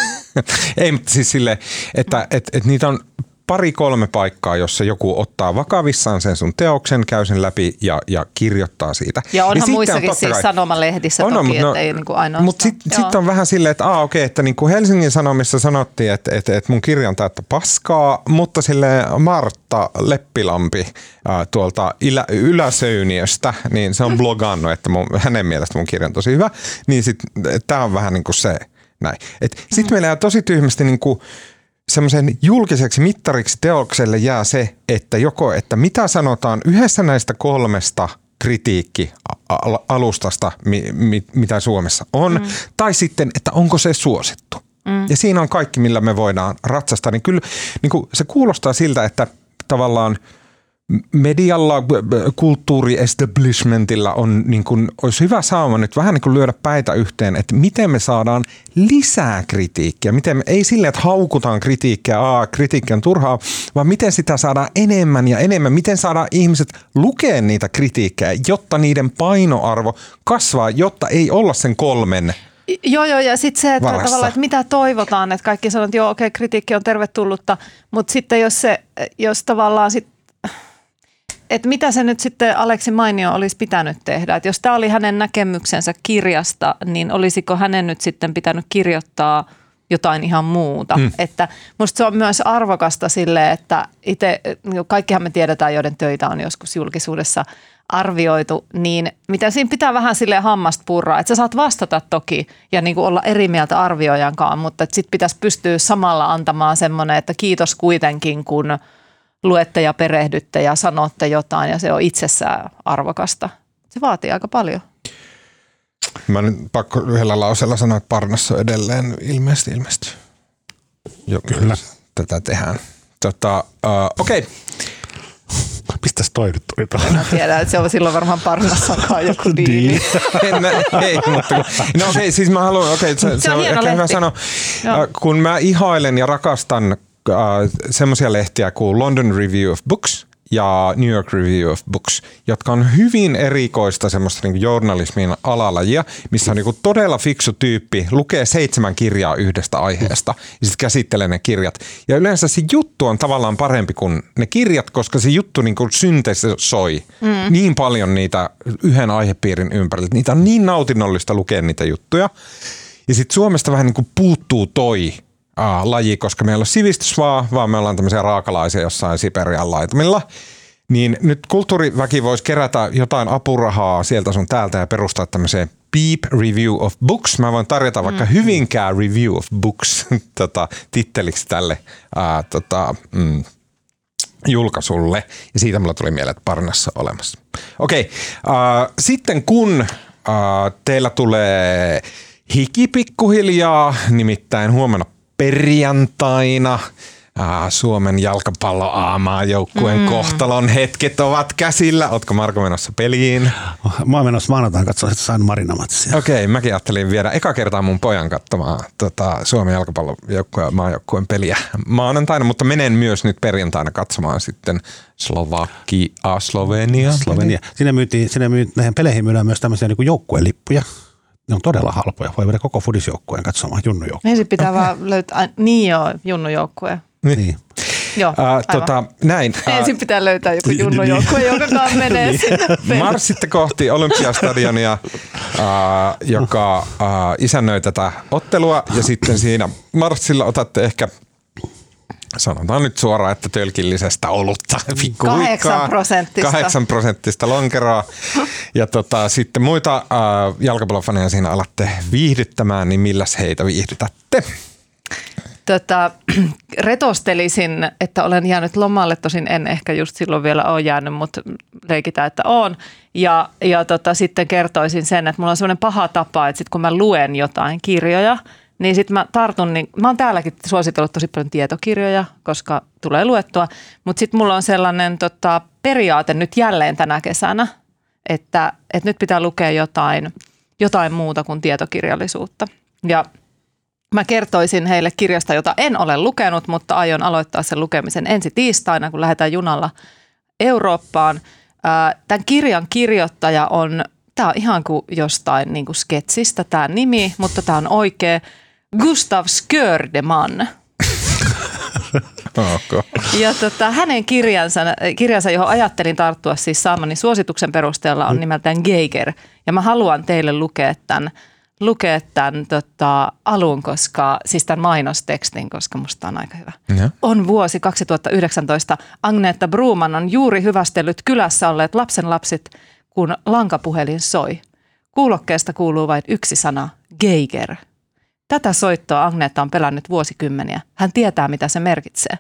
Speaker 1: ei, mutta siis silleen, että et, et niitä on pari-kolme paikkaa, jossa joku ottaa vakavissaan sen sun teoksen, käy sen läpi ja, ja kirjoittaa siitä.
Speaker 2: Ja onhan
Speaker 1: sitten
Speaker 2: muissakin
Speaker 1: totta
Speaker 2: siis
Speaker 1: kai-
Speaker 2: sanomalehdissä
Speaker 1: on,
Speaker 2: toki,
Speaker 1: mutta
Speaker 2: että ei niinku ainoastaan.
Speaker 1: Mutta sitten sit on vähän silleen, että aa, okei, että niinku Helsingin Sanomissa sanottiin, että, että, että mun kirja on täyttä paskaa, mutta sille Martta Leppilampi ää, tuolta Ilä, Yläsöyniöstä, niin se on blogannut, että mun, hänen mielestä mun kirja on tosi hyvä, niin sitten tämä on vähän niin kuin se näin. Sitten meillä jää tosi tyhmästi niin kuin semmoisen julkiseksi mittariksi teokselle jää se, että joko, että mitä sanotaan yhdessä näistä kolmesta kritiikki-alustasta, mi, mi, mitä Suomessa on, mm. tai sitten, että onko se suosittu. Mm. Ja siinä on kaikki, millä me voidaan ratsastaa. Niin kyllä niin kuin se kuulostaa siltä, että tavallaan medialla, kulttuuriestablishmentilla on niin kuin, olisi hyvä sauma nyt vähän niin kuin lyödä päitä yhteen, että miten me saadaan lisää kritiikkiä. Miten me, ei silleen, että haukutaan kritiikkiä, aa, kritiikki on turhaa, vaan miten sitä saadaan enemmän ja enemmän. Miten saadaan ihmiset lukea niitä kritiikkejä, jotta niiden painoarvo kasvaa, jotta ei olla sen kolmen
Speaker 2: Joo, joo, ja sitten se, että
Speaker 1: varassa.
Speaker 2: tavallaan, että mitä toivotaan, että kaikki sanoo, että joo, okei, kritiikki on tervetullutta, mutta sitten jos se, jos tavallaan sit, että mitä se nyt sitten Aleksi Mainio olisi pitänyt tehdä, että jos tämä oli hänen näkemyksensä kirjasta, niin olisiko hänen nyt sitten pitänyt kirjoittaa jotain ihan muuta. Mm. Että musta se on myös arvokasta sille, että itse, kaikkihan me tiedetään, joiden töitä on joskus julkisuudessa arvioitu, niin mitä siinä pitää vähän sille hammasta purraa, että sä saat vastata toki ja niin kuin olla eri mieltä arvioijankaan, mutta sitten pitäisi pystyä samalla antamaan semmoinen, että kiitos kuitenkin, kun luette ja perehdytte ja sanotte jotain ja se on itsessään arvokasta. Se vaatii aika paljon.
Speaker 1: Mä nyt pakko yhdellä lauseella sanoa, että Parnassa on edelleen ilmeisesti ilmestyy. Jo, Kyllä. Tätä tehdään. Tota, uh, Okei, okay.
Speaker 3: Mistäs toi nyt tuli tuohon?
Speaker 2: Mä tiedän, että se on silloin varmaan parnassakaan joku diili.
Speaker 1: en, ei, mutta kun, no okei, okay, siis mä haluan, okei, okay, se, se,
Speaker 2: on
Speaker 1: on
Speaker 2: hieno
Speaker 1: ehkä hyvä
Speaker 2: lehti.
Speaker 1: sanoa.
Speaker 2: Joo.
Speaker 1: Uh, kun mä ihailen ja rakastan uh, semmoisia lehtiä kuin London Review of Books ja New York Review of Books, jotka on hyvin erikoista semmoista niin journalismin alalajia, missä on niin todella fiksu tyyppi, lukee seitsemän kirjaa yhdestä aiheesta ja sitten käsittelee ne kirjat. Ja yleensä se juttu on tavallaan parempi kuin ne kirjat, koska se juttu niin syntesoi mm. niin paljon niitä yhden aihepiirin ympärillä. Niitä on niin nautinnollista lukea niitä juttuja. Ja sitten Suomesta vähän niin kuin puuttuu toi laji, koska meillä on sivistys vaan, vaan me ollaan tämmöisiä raakalaisia jossain Siperian laitumilla. Niin nyt kulttuuriväki voisi kerätä jotain apurahaa sieltä sun täältä ja perustaa tämmöiseen Beep Review of Books. Mä voin tarjota vaikka Hyvinkää Review of Books tota, titteliksi tälle ää, tota, mm, julkaisulle. Ja siitä mulla tuli mieleen, että Parnassa olemassa. Okei, äh, sitten kun äh, teillä tulee hiki pikkuhiljaa, nimittäin huomenna perjantaina Suomen jalkapallo joukkueen mm. kohtalon hetket ovat käsillä. Ootko Marko menossa peliin?
Speaker 3: Mä oon menossa maanantaina katsoa sitä San.
Speaker 1: Okei, okay, mäkin ajattelin viedä eka kertaa mun pojan katsomaan tota, Suomen jalkapallojoukkueen maajoukkueen peliä maanantaina, mutta menen myös nyt perjantaina katsomaan sitten Slovakia, Slovenia.
Speaker 3: Slovenia. Siinä myytiin, siinä myytiin, näihin peleihin myydään myös tämmöisiä niin joukkuelippuja. Ne on todella halpoja. Voi viedä koko fudisjoukkueen katsomaan junnujoukkueen.
Speaker 2: Ensin pitää okay. vaan löytää, niin joo, Junnu joukkue.
Speaker 1: Niin.
Speaker 3: Niin.
Speaker 2: Joo, aivan.
Speaker 1: tota, näin. Ää,
Speaker 2: Ensin pitää löytää joku junnu
Speaker 3: Niin.
Speaker 2: joukkue, joka kanssa menee sinne.
Speaker 1: Marssitte kohti Olympiastadionia, ää, joka ää, isännöi tätä ottelua ja sitten siinä marssilla otatte ehkä sanotaan nyt suoraan, että tölkillisestä olutta. pikkuhuikkaa.
Speaker 2: Kahdeksan prosenttista.
Speaker 1: Kahdeksan prosenttista lonkeroa. Ja tota, sitten muita äh, jalkapallofaneja siinä alatte viihdyttämään, niin milläs heitä viihdytätte?
Speaker 2: Tota, retostelisin, että olen jäänyt lomalle, tosin en ehkä just silloin vielä ole jäänyt, mutta leikitään, että on. Ja, ja tota, sitten kertoisin sen, että mulla on sellainen paha tapa, että sit kun mä luen jotain kirjoja, niin sitten mä tartun, niin mä oon täälläkin suositellut tosi paljon tietokirjoja, koska tulee luettua, mutta sitten mulla on sellainen tota, periaate nyt jälleen tänä kesänä, että, että nyt pitää lukea jotain, jotain muuta kuin tietokirjallisuutta. Ja Mä kertoisin heille kirjasta, jota en ole lukenut, mutta aion aloittaa sen lukemisen ensi tiistaina, kun lähdetään junalla Eurooppaan. Tämän kirjan kirjoittaja on, tämä on ihan kuin jostain niin kuin sketsistä tämä nimi, mutta tämä on oikea, Gustav Skördeman.
Speaker 1: Okay.
Speaker 2: Ja tota, hänen kirjansa, kirjansa, johon ajattelin tarttua siis saamani suosituksen perusteella, on nimeltään Geiger. Ja mä haluan teille lukea tämän, lukea tämän tota, alun, koska, siis tämän mainostekstin, koska musta on aika hyvä.
Speaker 1: Ja.
Speaker 2: On vuosi 2019. Agneta Bruman on juuri hyvästellyt kylässä olleet lapsenlapset, kun lankapuhelin soi. Kuulokkeesta kuuluu vain yksi sana, Geiger. Tätä soittoa Agneta on pelännyt vuosikymmeniä. Hän tietää, mitä se merkitsee.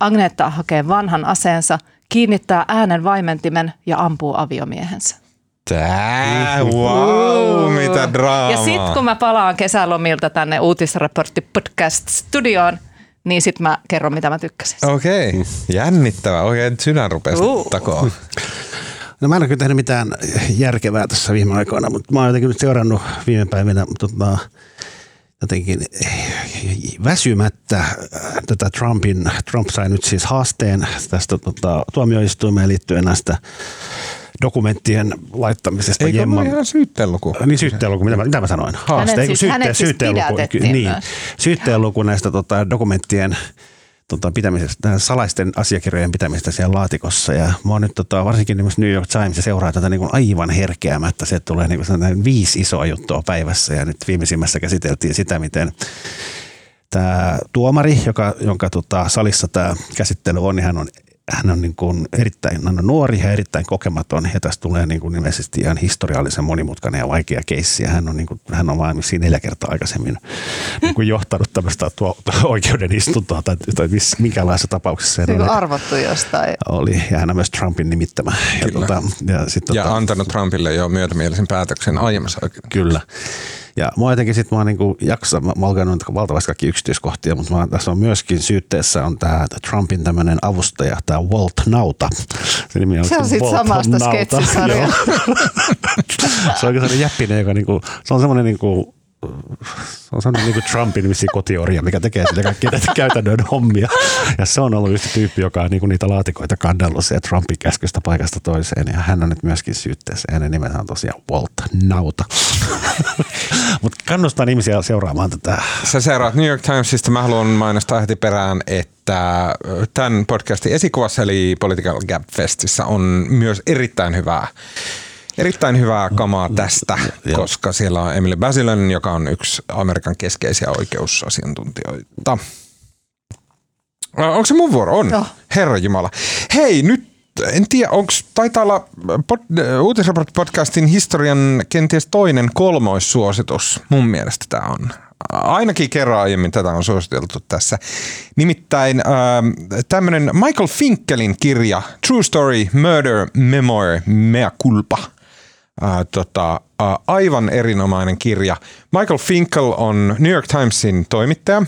Speaker 2: Agneta hakee vanhan aseensa, kiinnittää äänen vaimentimen ja ampuu aviomiehensä.
Speaker 1: Tää, wow, mitä draamaa.
Speaker 2: Ja sitten kun mä palaan kesälomilta tänne uutisraportti podcast studioon, niin sitten mä kerron, mitä mä tykkäsin.
Speaker 1: Okei, okay. jännittävää. Oikein sydän rupesi
Speaker 2: Uh.
Speaker 1: takoa.
Speaker 3: No mä en ole kyllä tehnyt mitään järkevää tässä viime aikoina, mutta mä oon jotenkin nyt seurannut viime päivinä tota, jotenkin väsymättä äh, tätä Trumpin, Trump sai nyt siis haasteen tästä tota, tuomioistuimeen liittyen näistä dokumenttien laittamisesta
Speaker 1: Eikö
Speaker 3: Jemman.
Speaker 1: ole ihan syytteenluku?
Speaker 3: Niin syytteenluku, mitä mä, mitä mä sanoin?
Speaker 2: Hänet
Speaker 3: Ei, kun
Speaker 2: siis-
Speaker 3: syytte-
Speaker 2: hänet siis
Speaker 3: syytteenluku,
Speaker 2: pidätettiin
Speaker 3: niin, syytteenluku näistä tota, dokumenttien tota, pitämisestä, salaisten asiakirjojen pitämisestä siellä laatikossa. Ja mä oon nyt tota, varsinkin niin New York Times seuraa tätä niin kuin aivan herkeämättä. Se tulee niin kuin viisi isoa juttua päivässä ja nyt viimeisimmässä käsiteltiin sitä, miten tämä tuomari, joka, jonka tota, salissa tämä käsittely on, niin hän on hän on, niin kuin erittäin hän on nuori ja erittäin kokematon ja tästä tulee niin kuin ilmeisesti ihan historiallisen monimutkainen ja vaikea keissi. Ja hän on, niin kuin, hän on vain siinä neljä kertaa aikaisemmin niin kuin johtanut tämmöistä tuo, oikeuden istuntoa tai, tai miss, minkälaisessa tapauksessa
Speaker 2: on
Speaker 3: oli,
Speaker 2: arvottu jostain.
Speaker 3: oli. Ja hän on myös Trumpin nimittämä. Ja,
Speaker 1: Kyllä.
Speaker 3: tota, ja, sit,
Speaker 1: Ja
Speaker 3: tota,
Speaker 1: antanut Trumpille jo myötämielisen päätöksen aiemmassa oikeudessa.
Speaker 3: Kyllä. Ja mua jotenkin sit mä oon niinku jaksa, mä, mä oon valtavasti kaikki yksityiskohtia, mutta mä, tässä on myöskin syytteessä on tämä Trumpin tämmöinen avustaja, tämä Walt Nauta. Se, nimi
Speaker 2: Se on
Speaker 3: se
Speaker 2: sit
Speaker 3: Walt
Speaker 2: samasta sketsisarjaa.
Speaker 3: Se on sellainen jäppinen, joka niinku, se on semmoinen niinku, on sellainen niin Trumpin vissi kotiorja, mikä tekee sille kaikkia näitä käytännön hommia. Ja se on ollut se tyyppi, joka on niin niitä laatikoita kandellut se Trumpin käskystä paikasta toiseen. Ja hän on nyt myöskin syytteessä. Ja hänen nimensä on tosiaan Walt Nauta. Mutta kannustan ihmisiä seuraamaan tätä.
Speaker 1: Sä seuraat New York Timesista. Mä haluan mainostaa heti perään, että tämän podcastin esikuvassa eli Political Gap Festissä on myös erittäin hyvää Erittäin hyvää kamaa tästä,
Speaker 3: Joo.
Speaker 1: koska siellä on Emily Basilon, joka on yksi Amerikan keskeisiä oikeusasiantuntijoita. Ä, Onko se mun vuoro? On.
Speaker 2: Joo.
Speaker 1: Herra Jumala. Hei, nyt en tiedä, onko taitaa olla pod, Uutisraportti-podcastin historian kenties toinen kolmoissuositus. Mun mielestä tämä on. Ainakin kerran aiemmin tätä on suositeltu tässä. Nimittäin äh, tämmöinen Michael Finkelin kirja True Story Murder Memoir Mea Culpa. Äh, tota, äh, aivan erinomainen kirja. Michael Finkel on New York Timesin toimittaja,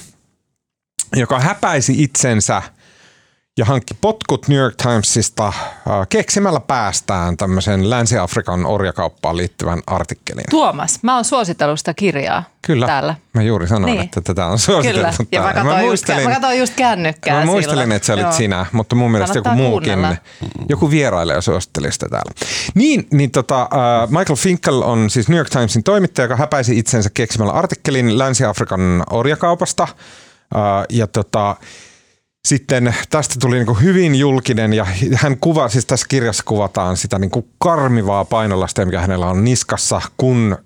Speaker 1: joka häpäisi itsensä ja hankki potkut New York Timesista äh, keksimällä päästään tämmöisen Länsi-Afrikan orjakauppaan liittyvän artikkelin.
Speaker 2: Tuomas, mä oon suositellut sitä kirjaa
Speaker 1: Kyllä,
Speaker 2: täällä.
Speaker 1: mä juuri sanoin,
Speaker 2: Niin.
Speaker 1: että tätä on
Speaker 2: Kyllä,
Speaker 1: suositeltu
Speaker 2: ja mä
Speaker 1: täällä.
Speaker 2: katsoin, just, mä katsoin just kännykkää
Speaker 1: Mä muistelin,
Speaker 2: silloin.
Speaker 1: että sä olit
Speaker 2: Joo.
Speaker 1: sinä, mutta mun mielestä joku
Speaker 2: Kannattaa
Speaker 1: muukin,
Speaker 2: kuunnella.
Speaker 1: joku vierailija suositteli sitä täällä. Niin, niin tota, äh, Michael Finkel on siis New York Timesin toimittaja, joka häpäisi itsensä keksimällä artikkelin Länsi-Afrikan orjakaupasta. Äh, ja tota, sitten tästä tuli niin hyvin julkinen ja hän kuvaa, siis tässä kirjassa kuvataan sitä niin kuin karmivaa painolastia, mikä hänellä on niskassa, kun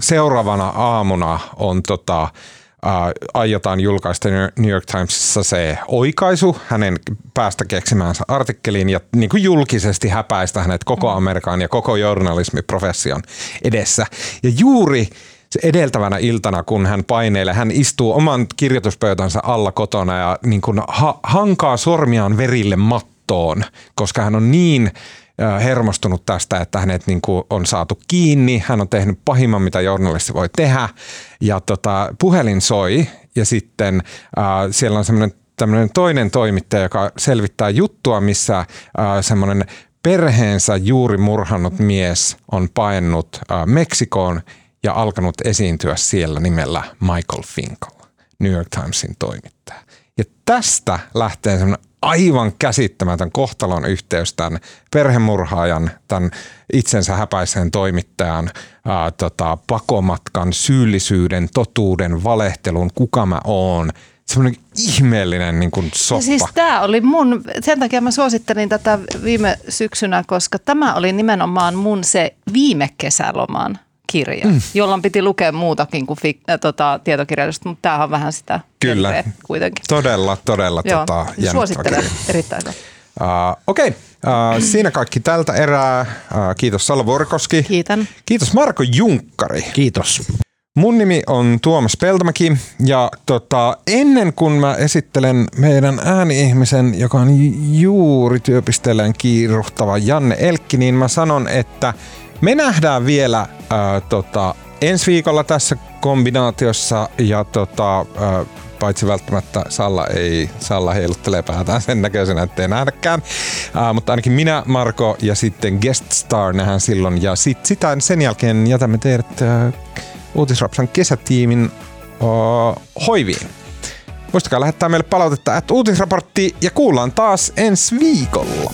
Speaker 1: seuraavana aamuna on tota, ää, aiotaan julkaista New York Timesissa se oikaisu hänen päästä keksimäänsä artikkeliin ja niin kuin julkisesti häpäistä hänet koko Amerikan ja koko journalismiprofession edessä. Ja juuri se edeltävänä iltana, kun hän paineilee, hän istuu oman kirjoituspöytänsä alla kotona ja niin kuin ha- hankaa sormiaan verille mattoon, koska hän on niin hermostunut tästä, että hänet niin kuin on saatu kiinni. Hän on tehnyt pahimman, mitä journalisti voi tehdä. Ja tota, puhelin soi ja sitten äh, siellä on semmoinen tämmöinen toinen toimittaja, joka selvittää juttua, missä äh, semmoinen perheensä juuri murhannut mies on paennut äh, Meksikoon ja alkanut esiintyä siellä nimellä Michael Finkel, New York Timesin toimittaja. Ja tästä lähtee semmoinen aivan käsittämätön kohtalon yhteys tämän perhemurhaajan, tämän itsensä häpäiseen toimittajan ää, tota, pakomatkan, syyllisyyden, totuuden, valehtelun, kuka mä oon. Semmoinen ihmeellinen niin kuin soppa.
Speaker 2: Ja siis tämä oli mun, sen takia mä suosittelin tätä viime syksynä, koska tämä oli nimenomaan mun se viime kesäloman kirja, mm. jolloin piti lukea muutakin kuin fik- äh, tota, tietokirjallisuutta, mutta tämähän on vähän sitä
Speaker 1: Kyllä,
Speaker 2: kuitenkin.
Speaker 1: todella, todella
Speaker 2: Joo,
Speaker 1: tota,
Speaker 2: suosittelen erittäin hyvä.
Speaker 1: Uh, Okei, okay. uh, siinä kaikki tältä erää. Uh, kiitos Salla Vorkoski.
Speaker 2: Kiitän.
Speaker 1: Kiitos Marko Junkkari.
Speaker 3: Kiitos.
Speaker 1: Mun nimi on Tuomas Peltomäki ja tota, ennen kuin mä esittelen meidän ääni-ihmisen, joka on juuri työpisteelleen kiiruhtava Janne Elkki, niin mä sanon, että me nähdään vielä ää, tota, ensi viikolla tässä kombinaatiossa ja tota, ää, paitsi välttämättä Salla ei, Salla heiluttelee päätään sen näköisenä, ettei nähdäkään. Ää, mutta ainakin minä, Marko ja sitten Guest Star nähdään silloin ja sit, sitä sen jälkeen jätämme teidät ää, Uutisrapsan kesätiimin ää, hoiviin. Muistakaa lähettää meille palautetta at uutisraportti ja kuullaan taas ensi viikolla.